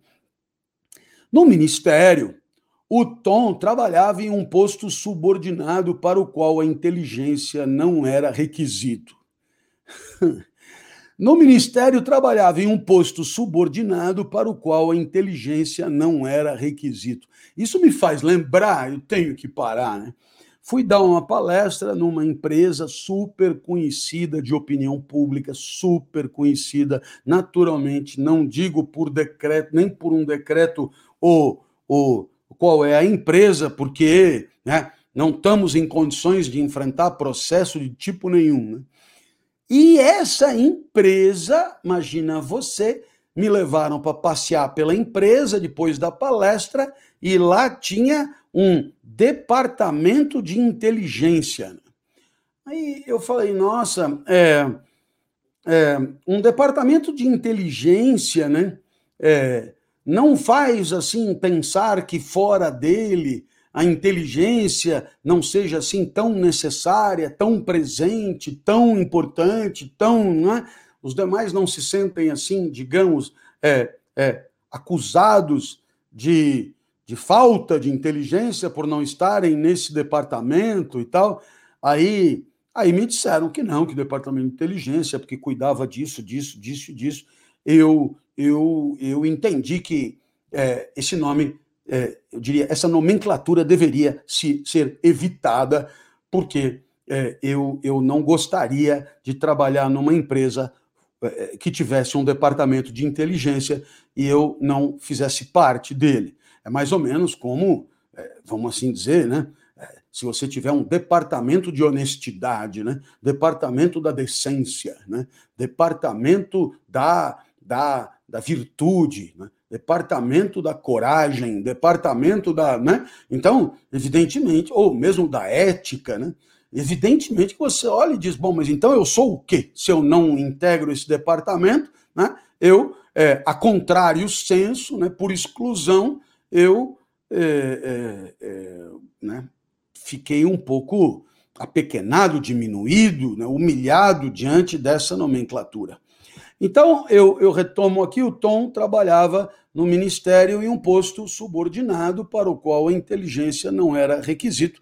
Speaker 1: No ministério, o Tom trabalhava em um posto subordinado para o qual a inteligência não era requisito. No ministério, trabalhava em um posto subordinado para o qual a inteligência não era requisito. Isso me faz lembrar, eu tenho que parar, né? Fui dar uma palestra numa empresa super conhecida de opinião pública, super conhecida, naturalmente, não digo por decreto, nem por um decreto ou, ou qual é a empresa, porque né, não estamos em condições de enfrentar processo de tipo nenhum. Né? E essa empresa, imagina você, me levaram para passear pela empresa depois da palestra e lá tinha um departamento de inteligência. Aí eu falei, nossa, é, é um departamento de inteligência, né? É, não faz assim pensar que fora dele a inteligência não seja assim tão necessária, tão presente, tão importante, tão. Né? Os demais não se sentem assim, digamos, é, é, acusados de de falta de inteligência por não estarem nesse departamento e tal. Aí, aí me disseram que não, que departamento de inteligência, porque cuidava disso, disso, disso, disso. Eu, eu, eu entendi que é, esse nome, é, eu diria, essa nomenclatura deveria se, ser evitada, porque é, eu, eu não gostaria de trabalhar numa empresa é, que tivesse um departamento de inteligência e eu não fizesse parte dele. É mais ou menos como, é, vamos assim dizer, né? É, se você tiver um departamento de honestidade, né? departamento da decência, né? departamento da, da, da virtude, né? departamento da coragem, departamento da. Né? Então, evidentemente, ou mesmo da ética, né? evidentemente que você olha e diz: bom, mas então eu sou o quê? Se eu não integro esse departamento, né? eu, é, a contrário senso, né? por exclusão, eu é, é, é, né, fiquei um pouco apequenado, diminuído, né, humilhado diante dessa nomenclatura. Então, eu, eu retomo aqui: o Tom trabalhava no ministério em um posto subordinado para o qual a inteligência não era requisito,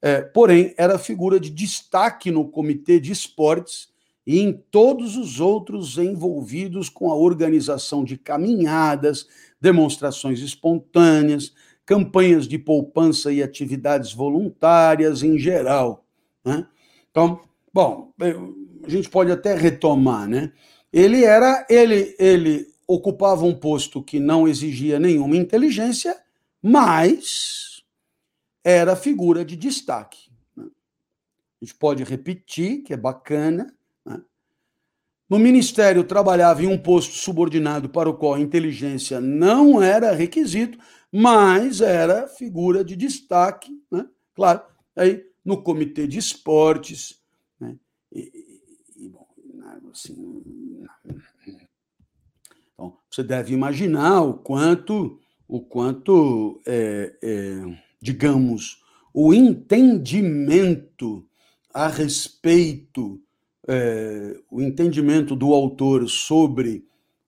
Speaker 1: é, porém, era figura de destaque no comitê de esportes e em todos os outros envolvidos com a organização de caminhadas, demonstrações espontâneas, campanhas de poupança e atividades voluntárias em geral. Né? Então, bom, a gente pode até retomar, né? Ele era, ele, ele ocupava um posto que não exigia nenhuma inteligência, mas era figura de destaque. Né? A gente pode repetir, que é bacana, no ministério trabalhava em um posto subordinado para o qual a inteligência não era requisito, mas era figura de destaque, né? Claro, aí no comitê de esportes, né? E, e, bom, assim, então, você deve imaginar o quanto, o quanto, é, é, digamos, o entendimento a respeito é, o entendimento do autor sobre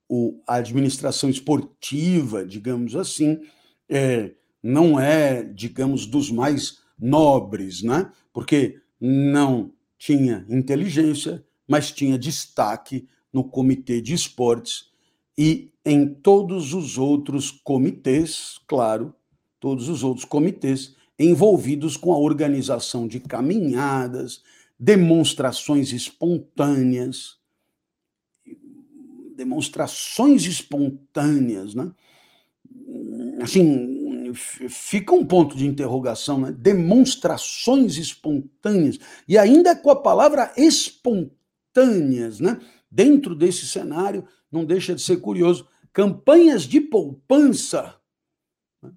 Speaker 1: o, a administração esportiva, digamos assim, é, não é, digamos, dos mais nobres, né? Porque não tinha inteligência, mas tinha destaque no comitê de esportes e em todos os outros comitês, claro, todos os outros comitês envolvidos com a organização de caminhadas, demonstrações espontâneas, demonstrações espontâneas, né? Assim, fica um ponto de interrogação, né? Demonstrações espontâneas e ainda com a palavra espontâneas, né? Dentro desse cenário, não deixa de ser curioso, campanhas de poupança né?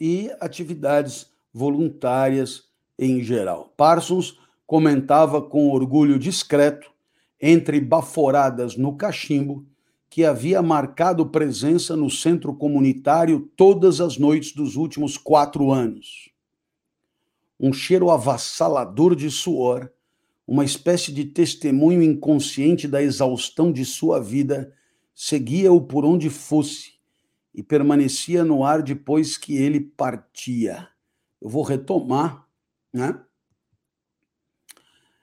Speaker 1: e atividades voluntárias em geral. Parsons comentava com orgulho discreto, entre baforadas no cachimbo, que havia marcado presença no centro comunitário todas as noites dos últimos quatro anos. Um cheiro avassalador de suor, uma espécie de testemunho inconsciente da exaustão de sua vida, seguia-o por onde fosse e permanecia no ar depois que ele partia. Eu vou retomar, né?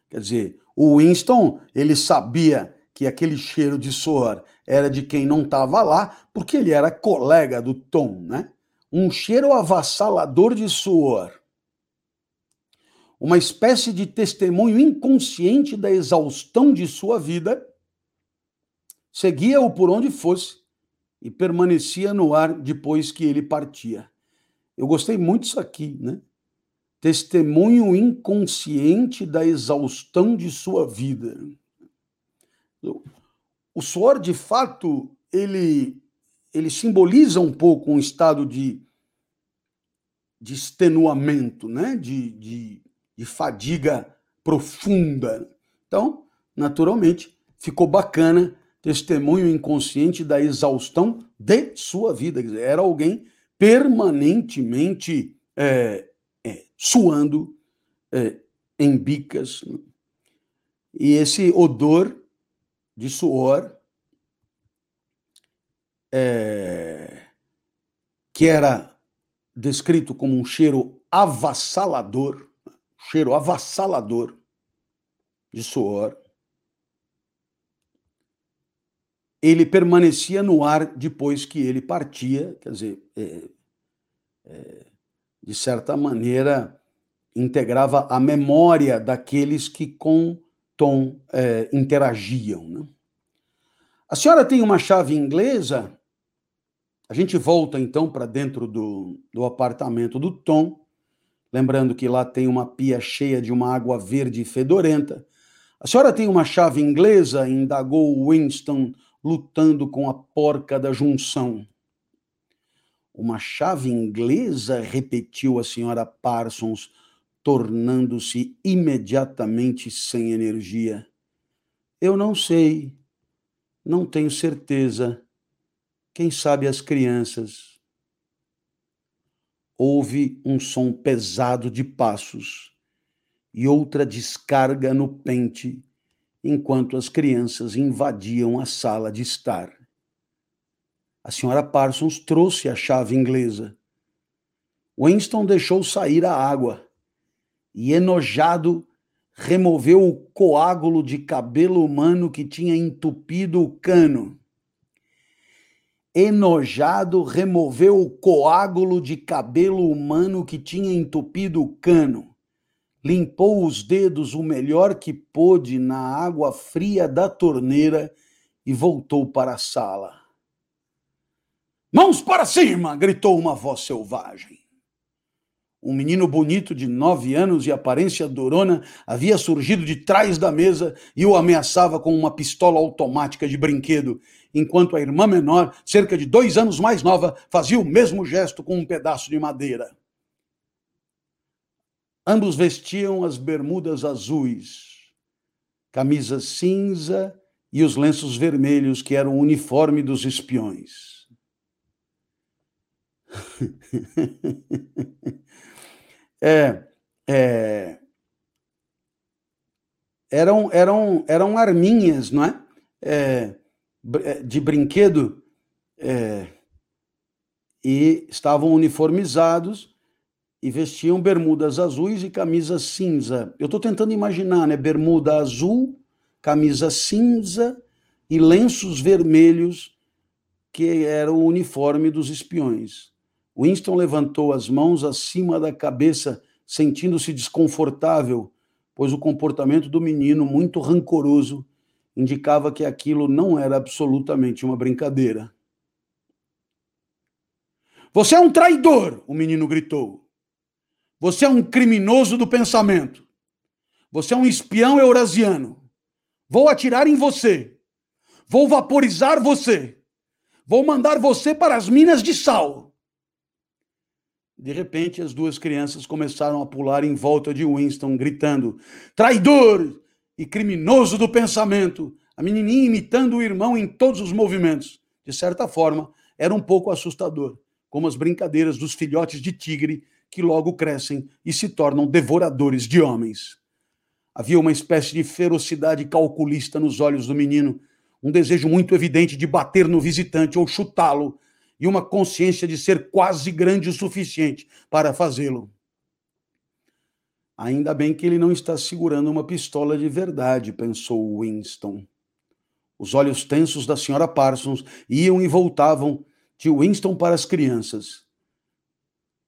Speaker 1: Quer dizer, o Winston, ele sabia que aquele cheiro de suor era de quem não estava lá, porque ele era colega do Tom, né? Um cheiro avassalador de suor. Uma espécie de testemunho inconsciente da exaustão de sua vida, seguia-o por onde fosse e permanecia no ar depois que ele partia. Eu gostei muito disso aqui, né? Testemunho inconsciente da exaustão de sua vida. O suor, de fato, ele, ele simboliza um pouco um estado de, de extenuamento, né? de, de, de fadiga profunda. Então, naturalmente, ficou bacana testemunho inconsciente da exaustão de sua vida. Era alguém permanentemente é, suando é, em bicas. E esse odor de suor, é, que era descrito como um cheiro avassalador, cheiro avassalador de suor, ele permanecia no ar depois que ele partia, quer dizer, é, é, de certa maneira, integrava a memória daqueles que com Tom é, interagiam. Né? A senhora tem uma chave inglesa? A gente volta então para dentro do, do apartamento do Tom, lembrando que lá tem uma pia cheia de uma água verde fedorenta. A senhora tem uma chave inglesa? indagou Winston, lutando com a porca da junção. Uma chave inglesa? repetiu a senhora Parsons, tornando-se imediatamente sem energia. Eu não sei, não tenho certeza. Quem sabe as crianças? Houve um som pesado de passos e outra descarga no pente, enquanto as crianças invadiam a sala de estar. A senhora Parsons trouxe a chave inglesa. Winston deixou sair a água e, enojado, removeu o coágulo de cabelo humano que tinha entupido o cano. Enojado, removeu o coágulo de cabelo humano que tinha entupido o cano. Limpou os dedos o melhor que pôde na água fria da torneira e voltou para a sala. Mãos para cima! gritou uma voz selvagem. Um menino bonito de nove anos e aparência durona havia surgido de trás da mesa e o ameaçava com uma pistola automática de brinquedo, enquanto a irmã menor, cerca de dois anos mais nova, fazia o mesmo gesto com um pedaço de madeira. Ambos vestiam as bermudas azuis, camisa cinza e os lenços vermelhos que eram o uniforme dos espiões. é, é, eram, eram, eram arminhas, não é? é, é de brinquedo. É, e estavam uniformizados e vestiam bermudas azuis e camisa cinza. Eu estou tentando imaginar, né? Bermuda azul, camisa cinza e lenços vermelhos, que era o uniforme dos espiões. Winston levantou as mãos acima da cabeça, sentindo-se desconfortável, pois o comportamento do menino, muito rancoroso, indicava que aquilo não era absolutamente uma brincadeira. Você é um traidor, o menino gritou. Você é um criminoso do pensamento. Você é um espião eurasiano. Vou atirar em você. Vou vaporizar você. Vou mandar você para as minas de sal. De repente, as duas crianças começaram a pular em volta de Winston, gritando: traidor e criminoso do pensamento. A menininha imitando o irmão em todos os movimentos. De certa forma, era um pouco assustador, como as brincadeiras dos filhotes de tigre que logo crescem e se tornam devoradores de homens. Havia uma espécie de ferocidade calculista nos olhos do menino, um desejo muito evidente de bater no visitante ou chutá-lo, e uma consciência de ser quase grande o suficiente para fazê-lo. Ainda bem que ele não está segurando uma pistola de verdade, pensou Winston. Os olhos tensos da senhora Parsons iam e voltavam de Winston para as crianças.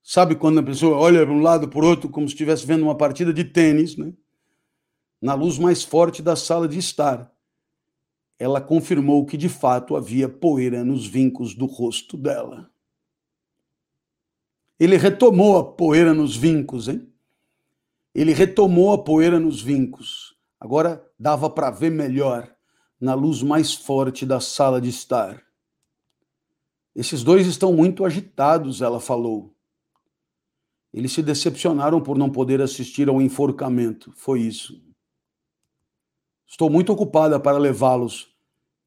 Speaker 1: Sabe quando a pessoa olha para um lado para o outro como se estivesse vendo uma partida de tênis, né? Na luz mais forte da sala de estar, ela confirmou que de fato havia poeira nos vincos do rosto dela. Ele retomou a poeira nos vincos, hein? Ele retomou a poeira nos vincos. Agora dava para ver melhor na luz mais forte da sala de estar. Esses dois estão muito agitados, ela falou. Eles se decepcionaram por não poder assistir ao enforcamento. Foi isso. Estou muito ocupada para levá-los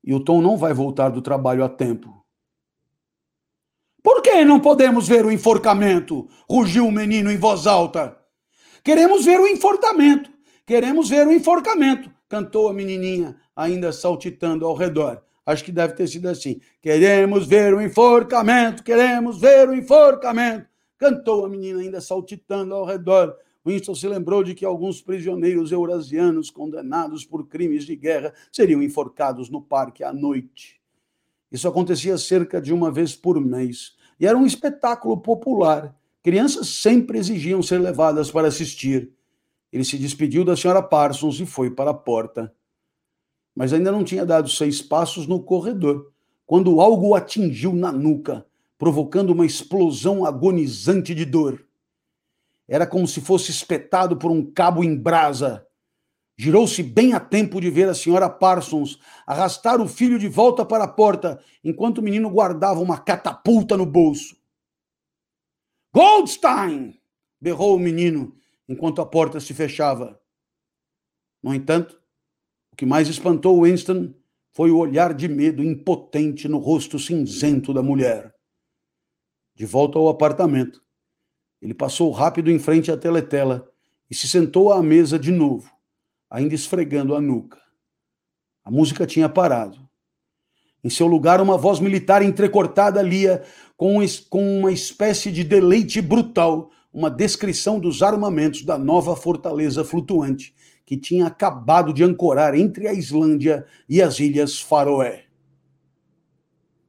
Speaker 1: e o Tom não vai voltar do trabalho a tempo. Por que não podemos ver o enforcamento? rugiu o menino em voz alta. Queremos ver o enforcamento. Queremos ver o enforcamento, cantou a menininha, ainda saltitando ao redor. Acho que deve ter sido assim. Queremos ver o enforcamento, queremos ver o enforcamento, cantou a menina, ainda saltitando ao redor. Winston se lembrou de que alguns prisioneiros eurasianos condenados por crimes de guerra seriam enforcados no parque à noite. Isso acontecia cerca de uma vez por mês e era um espetáculo popular. Crianças sempre exigiam ser levadas para assistir. Ele se despediu da senhora Parsons e foi para a porta mas ainda não tinha dado seis passos no corredor, quando algo o atingiu na nuca, provocando uma explosão agonizante de dor. Era como se fosse espetado por um cabo em brasa. Girou-se bem a tempo de ver a senhora Parsons arrastar o filho de volta para a porta, enquanto o menino guardava uma catapulta no bolso. Goldstein! berrou o menino, enquanto a porta se fechava. No entanto, que mais espantou Winston foi o olhar de medo impotente no rosto cinzento da mulher. De volta ao apartamento, ele passou rápido em frente à teletela e se sentou à mesa de novo, ainda esfregando a nuca. A música tinha parado. Em seu lugar, uma voz militar entrecortada lia, com uma espécie de deleite brutal, uma descrição dos armamentos da nova fortaleza flutuante que tinha acabado de ancorar entre a Islândia e as Ilhas Faroé.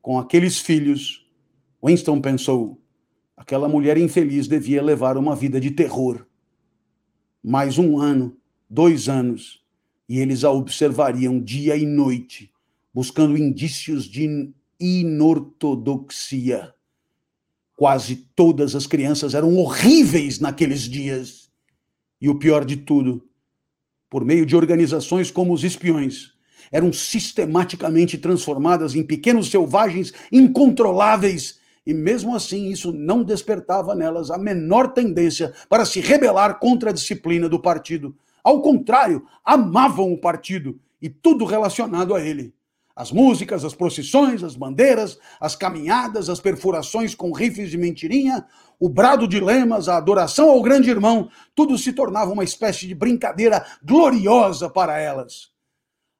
Speaker 1: Com aqueles filhos, Winston pensou, aquela mulher infeliz devia levar uma vida de terror. Mais um ano, dois anos, e eles a observariam dia e noite, buscando indícios de inortodoxia. Quase todas as crianças eram horríveis naqueles dias. E o pior de tudo, por meio de organizações como os espiões, eram sistematicamente transformadas em pequenos selvagens incontroláveis, e mesmo assim isso não despertava nelas a menor tendência para se rebelar contra a disciplina do partido. Ao contrário, amavam o partido e tudo relacionado a ele. As músicas, as procissões, as bandeiras, as caminhadas, as perfurações com rifles de mentirinha, o brado de lemas, a adoração ao grande irmão, tudo se tornava uma espécie de brincadeira gloriosa para elas.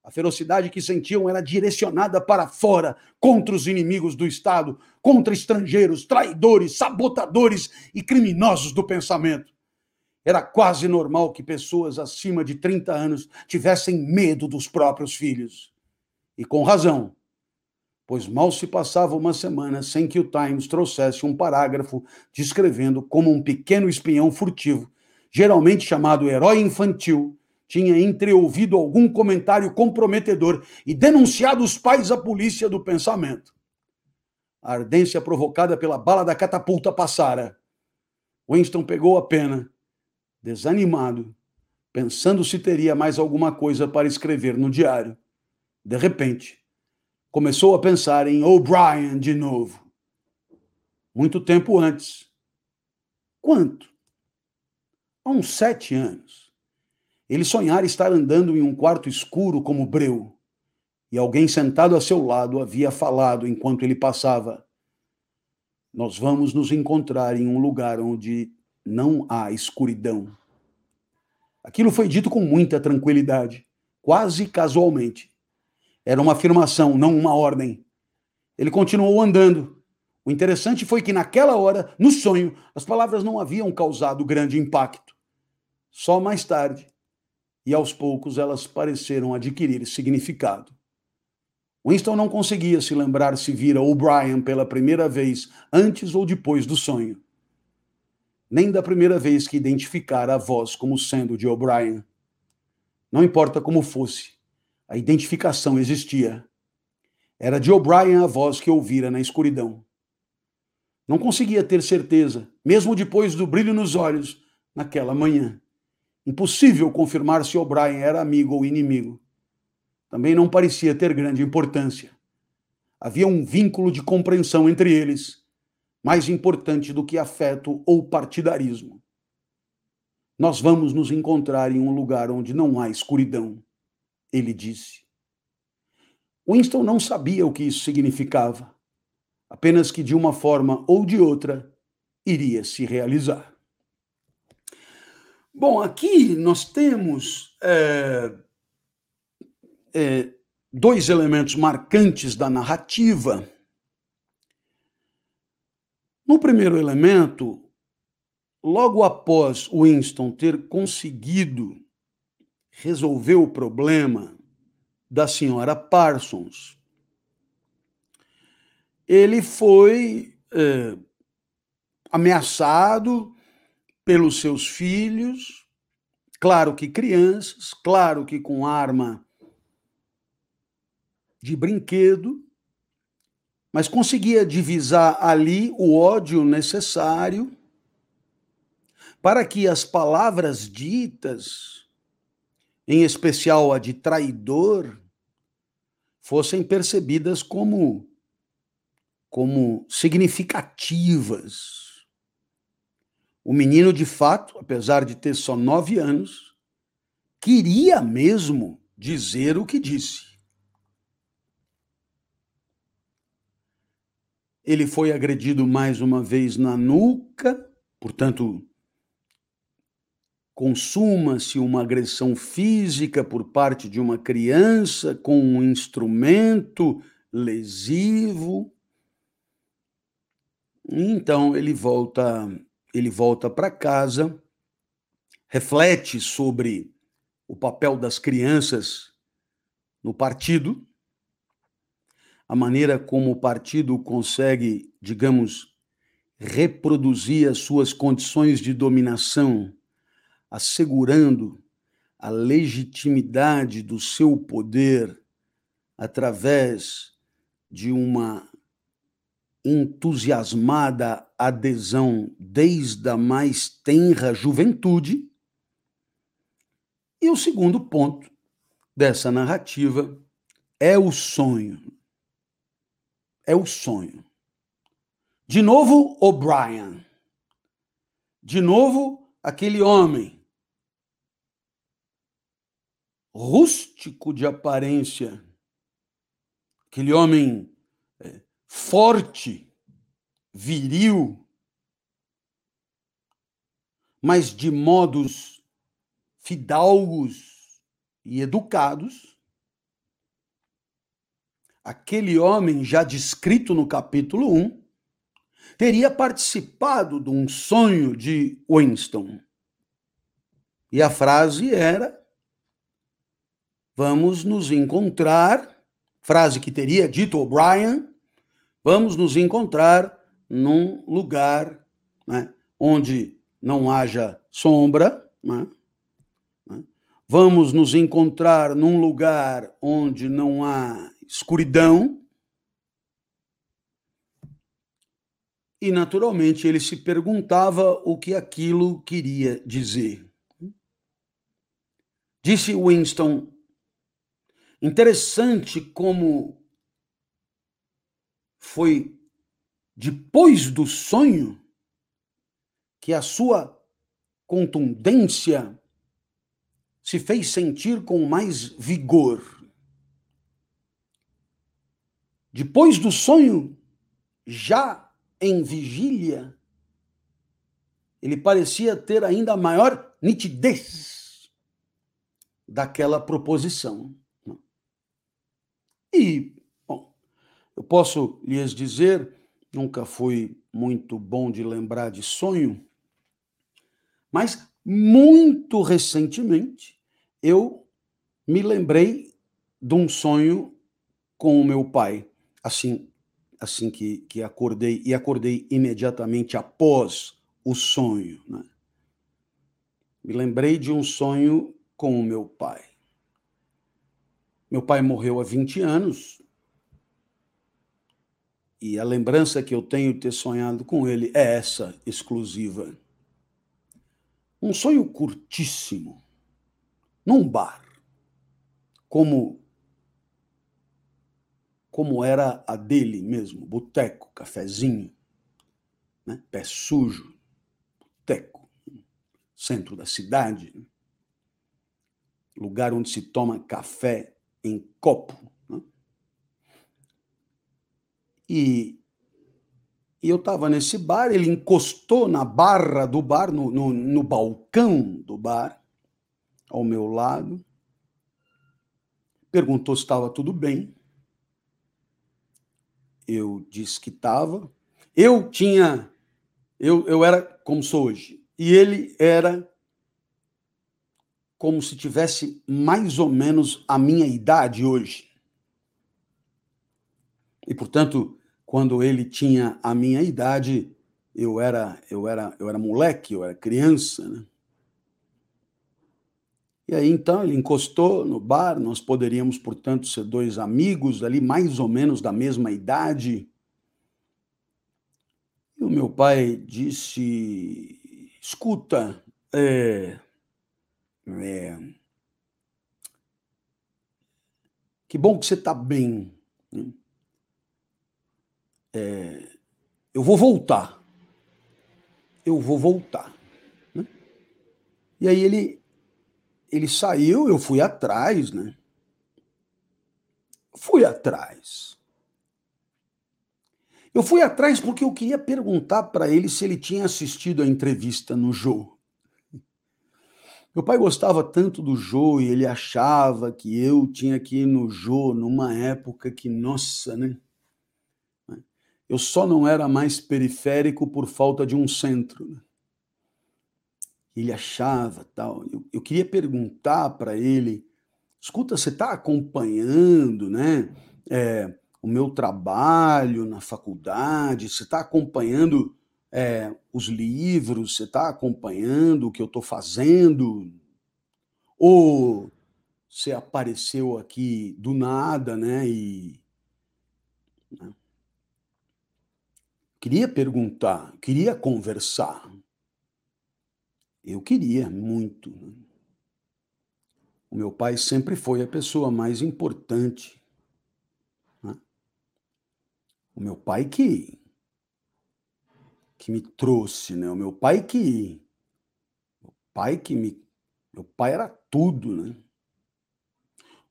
Speaker 1: A ferocidade que sentiam era direcionada para fora, contra os inimigos do Estado, contra estrangeiros, traidores, sabotadores e criminosos do pensamento. Era quase normal que pessoas acima de 30 anos tivessem medo dos próprios filhos. E com razão, pois mal se passava uma semana sem que o Times trouxesse um parágrafo descrevendo como um pequeno espião furtivo, geralmente chamado herói infantil, tinha entreouvido algum comentário comprometedor e denunciado os pais à polícia do pensamento. A ardência provocada pela bala da catapulta passara. Winston pegou a pena, desanimado, pensando se teria mais alguma coisa para escrever no diário. De repente, começou a pensar em O'Brien de novo. Muito tempo antes. Quanto? Há uns sete anos ele sonhara estar andando em um quarto escuro como breu, e alguém sentado a seu lado havia falado enquanto ele passava: Nós vamos nos encontrar em um lugar onde não há escuridão. Aquilo foi dito com muita tranquilidade, quase casualmente. Era uma afirmação, não uma ordem. Ele continuou andando. O interessante foi que naquela hora, no sonho, as palavras não haviam causado grande impacto. Só mais tarde, e aos poucos elas pareceram adquirir significado. Winston não conseguia se lembrar se vira O'Brien pela primeira vez antes ou depois do sonho. Nem da primeira vez que identificara a voz como sendo de O'Brien. Não importa como fosse, a identificação existia. Era de O'Brien a voz que ouvira na escuridão. Não conseguia ter certeza, mesmo depois do brilho nos olhos, naquela manhã. Impossível confirmar se O'Brien era amigo ou inimigo. Também não parecia ter grande importância. Havia um vínculo de compreensão entre eles, mais importante do que afeto ou partidarismo. Nós vamos nos encontrar em um lugar onde não há escuridão, ele disse. Winston não sabia o que isso significava, apenas que de uma forma ou de outra iria se realizar. Bom, aqui nós temos é, é, dois elementos marcantes da narrativa. No primeiro elemento, logo após Winston ter conseguido resolver o problema da senhora Parsons, ele foi é, ameaçado pelos seus filhos, claro que crianças, claro que com arma de brinquedo, mas conseguia divisar ali o ódio necessário para que as palavras ditas, em especial a de traidor, fossem percebidas como como significativas o menino, de fato, apesar de ter só nove anos, queria mesmo dizer o que disse. Ele foi agredido mais uma vez na nuca, portanto, consuma-se uma agressão física por parte de uma criança com um instrumento lesivo. Então ele volta ele volta para casa, reflete sobre o papel das crianças no partido, a maneira como o partido consegue, digamos, reproduzir as suas condições de dominação, assegurando a legitimidade do seu poder através de uma entusiasmada adesão desde a mais tenra juventude. E o segundo ponto dessa narrativa é o sonho. É o sonho. De novo, O'Brien. De novo, aquele homem rústico de aparência, aquele homem forte, viril, mas de modos fidalgos e educados, aquele homem já descrito no capítulo 1 teria participado de um sonho de Winston. E a frase era: Vamos nos encontrar, frase que teria dito O'Brien, vamos nos encontrar num lugar né, onde não haja sombra, né, né, vamos nos encontrar num lugar onde não há escuridão. E, naturalmente, ele se perguntava o que aquilo queria dizer. Disse Winston, interessante como foi depois do sonho que a sua contundência se fez sentir com mais vigor. Depois do sonho, já em vigília, ele parecia ter ainda maior nitidez daquela proposição. E, bom, eu posso lhes dizer, nunca fui muito bom de lembrar de sonho, mas muito recentemente eu me lembrei de um sonho com o meu pai assim, assim que, que acordei, e acordei imediatamente após o sonho. Né? Me lembrei de um sonho com o meu pai. Meu pai morreu há 20 anos, e a lembrança que eu tenho de ter sonhado com ele é essa exclusiva. Um sonho curtíssimo, num bar, como como era a dele mesmo, boteco, cafezinho, né? pé sujo, boteco, centro da cidade, lugar onde se toma café em copo. Né? E, e, eu estava nesse bar, ele encostou na barra do bar, no, no, no balcão do bar, ao meu lado, perguntou se estava tudo bem eu disse que estava. Eu tinha, eu, eu era como sou hoje, e ele era como se tivesse mais ou menos a minha idade hoje. E portanto, quando ele tinha a minha idade, eu era eu era eu era moleque, eu era criança, né? E aí então ele encostou no bar, nós poderíamos, portanto, ser dois amigos ali, mais ou menos da mesma idade. E o meu pai disse: escuta, é, é, que bom que você está bem. Né? É, eu vou voltar. Eu vou voltar. Né? E aí ele ele saiu, eu fui atrás, né? Fui atrás. Eu fui atrás porque eu queria perguntar para ele se ele tinha assistido a entrevista no Jô. Meu pai gostava tanto do Jô e ele achava que eu tinha que ir no Jô numa época que, nossa, né? Eu só não era mais periférico por falta de um centro. Né? ele achava tal. Eu, eu queria perguntar para ele: escuta, você está acompanhando, né? É, o meu trabalho na faculdade, você está acompanhando é, os livros, você está acompanhando o que eu estou fazendo? Ou você apareceu aqui do nada, né? E. Né? Queria perguntar, queria conversar. Eu queria muito. Né? O meu pai sempre foi a pessoa mais importante. Né? O meu pai que que me trouxe, né? O meu pai que meu pai que me meu pai era tudo, né?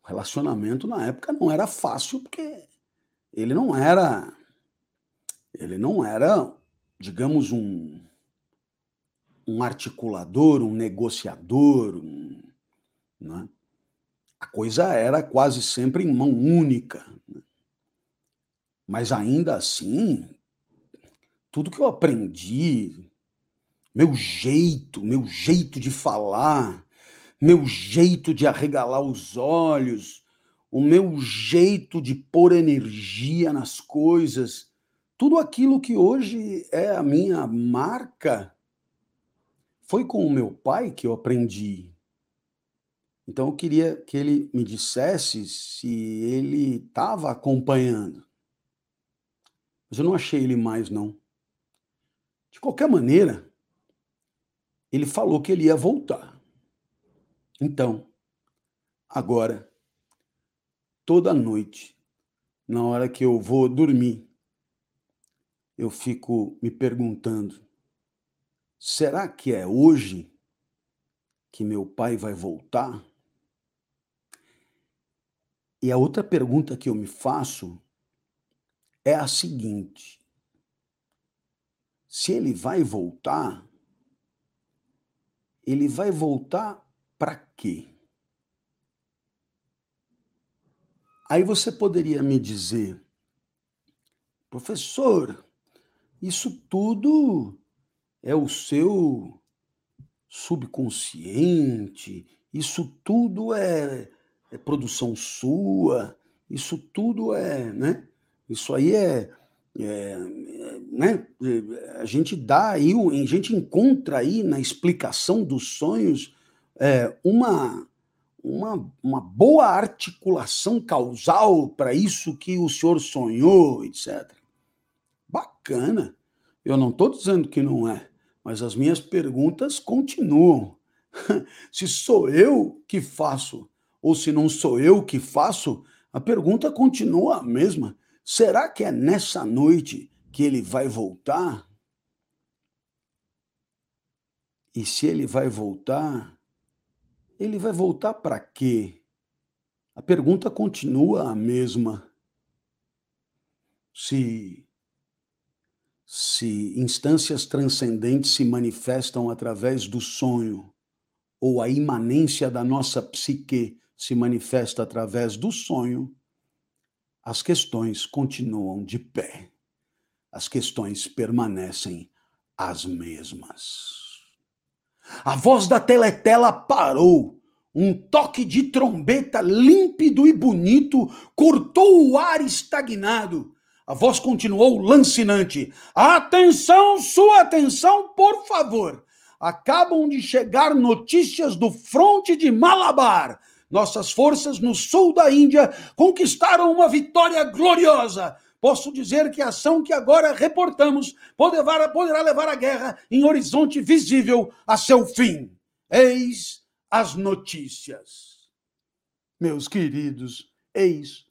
Speaker 1: O relacionamento na época não era fácil porque ele não era ele não era, digamos, um um articulador, um negociador. Um, né? A coisa era quase sempre em mão única. Né? Mas ainda assim, tudo que eu aprendi, meu jeito, meu jeito de falar, meu jeito de arregalar os olhos, o meu jeito de pôr energia nas coisas, tudo aquilo que hoje é a minha marca, foi com o meu pai que eu aprendi. Então eu queria que ele me dissesse se ele estava acompanhando. Mas eu não achei ele mais, não. De qualquer maneira, ele falou que ele ia voltar. Então, agora, toda noite, na hora que eu vou dormir, eu fico me perguntando: será que é hoje que meu pai vai voltar? E a outra pergunta que eu me faço é a seguinte: se ele vai voltar, ele vai voltar para quê? Aí você poderia me dizer, professor, isso tudo é o seu subconsciente, isso tudo é, é produção sua, isso tudo é, né? Isso aí é, é, né? A gente dá aí, a gente encontra aí na explicação dos sonhos é, uma, uma, uma boa articulação causal para isso que o senhor sonhou, etc. Bacana. Eu não estou dizendo que não é, mas as minhas perguntas continuam. se sou eu que faço ou se não sou eu que faço, a pergunta continua a mesma. Será que é nessa noite que ele vai voltar? E se ele vai voltar, ele vai voltar para quê? A pergunta continua a mesma. Se se instâncias transcendentes se manifestam através do sonho, ou a imanência da nossa psique se manifesta através do sonho, as questões continuam de pé. As questões permanecem as mesmas. A voz da teletela parou. Um toque de trombeta límpido e bonito cortou o ar estagnado. A voz continuou lancinante. Atenção, sua atenção, por favor. Acabam de chegar notícias do fronte de Malabar nossas forças no sul da Índia conquistaram uma vitória gloriosa. Posso dizer que a ação que agora reportamos poderá, levar a guerra em horizonte visível a seu fim. Eis as notícias. Meus queridos, eis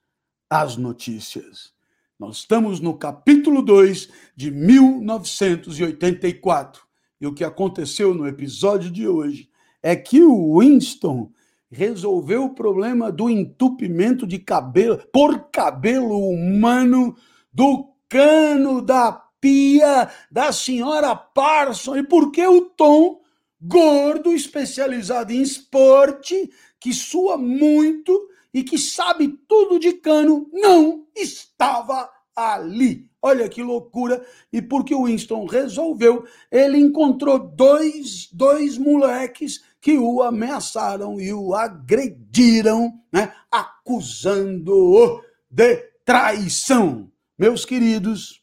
Speaker 1: as notícias. Nós estamos no capítulo 2 de 1984. E o que aconteceu no episódio de hoje é que o Winston resolveu o problema do entupimento de cabelo por cabelo humano do cano da pia da senhora Parson. E por que o Tom, gordo, especializado em esporte, que sua muito e que sabe tudo de cano, não estava ali? Olha que loucura! E porque o Winston resolveu, ele encontrou dois, dois moleques que o ameaçaram e o agrediram, né, acusando-o de traição. Meus queridos,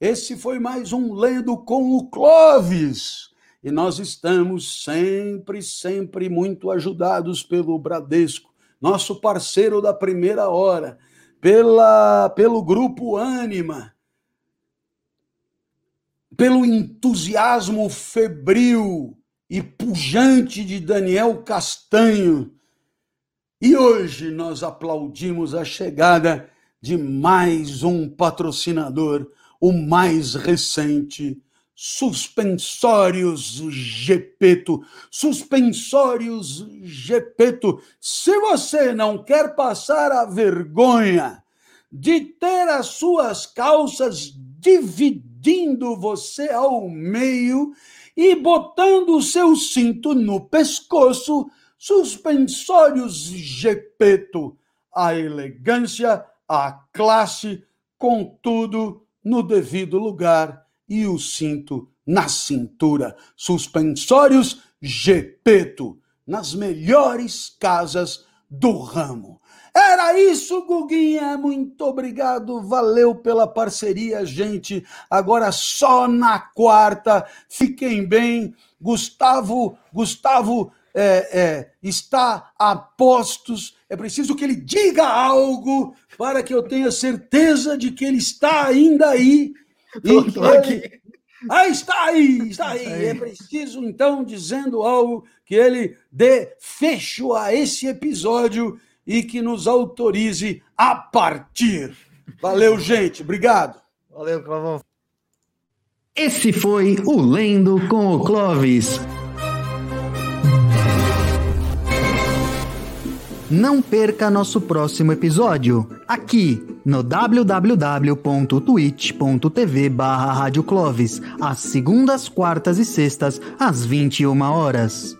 Speaker 1: esse foi mais um Lendo com o Clóvis. E nós estamos sempre, sempre muito ajudados pelo Bradesco, nosso parceiro da primeira hora, pela, pelo grupo Ânima, pelo entusiasmo febril e pujante de Daniel Castanho. E hoje nós aplaudimos a chegada de mais um patrocinador, o mais recente, Suspensórios Gepeto. Suspensórios Gepeto. Se você não quer passar a vergonha de ter as suas calças dividindo você ao meio e botando o seu cinto no pescoço, suspensórios Gepeto, a elegância, a classe, com tudo no devido lugar e o cinto na cintura. Suspensórios Gepeto, nas melhores casas do ramo. Era isso, Guguinha. Muito obrigado. Valeu pela parceria, gente. Agora só na quarta. Fiquem bem. Gustavo, Gustavo é, é, está a postos. É preciso que ele diga algo para que eu tenha certeza de que ele está ainda aí. E que ele... Ah, está aí, está aí. É preciso, então, dizendo algo, que ele dê fecho a esse episódio e que nos autorize a partir. Valeu, gente. Obrigado.
Speaker 3: Valeu, Clavão.
Speaker 2: Esse foi o Lendo com o Clovis. Não perca nosso próximo episódio, aqui no www.twitch.tv barra às segundas, quartas e sextas, às 21 horas.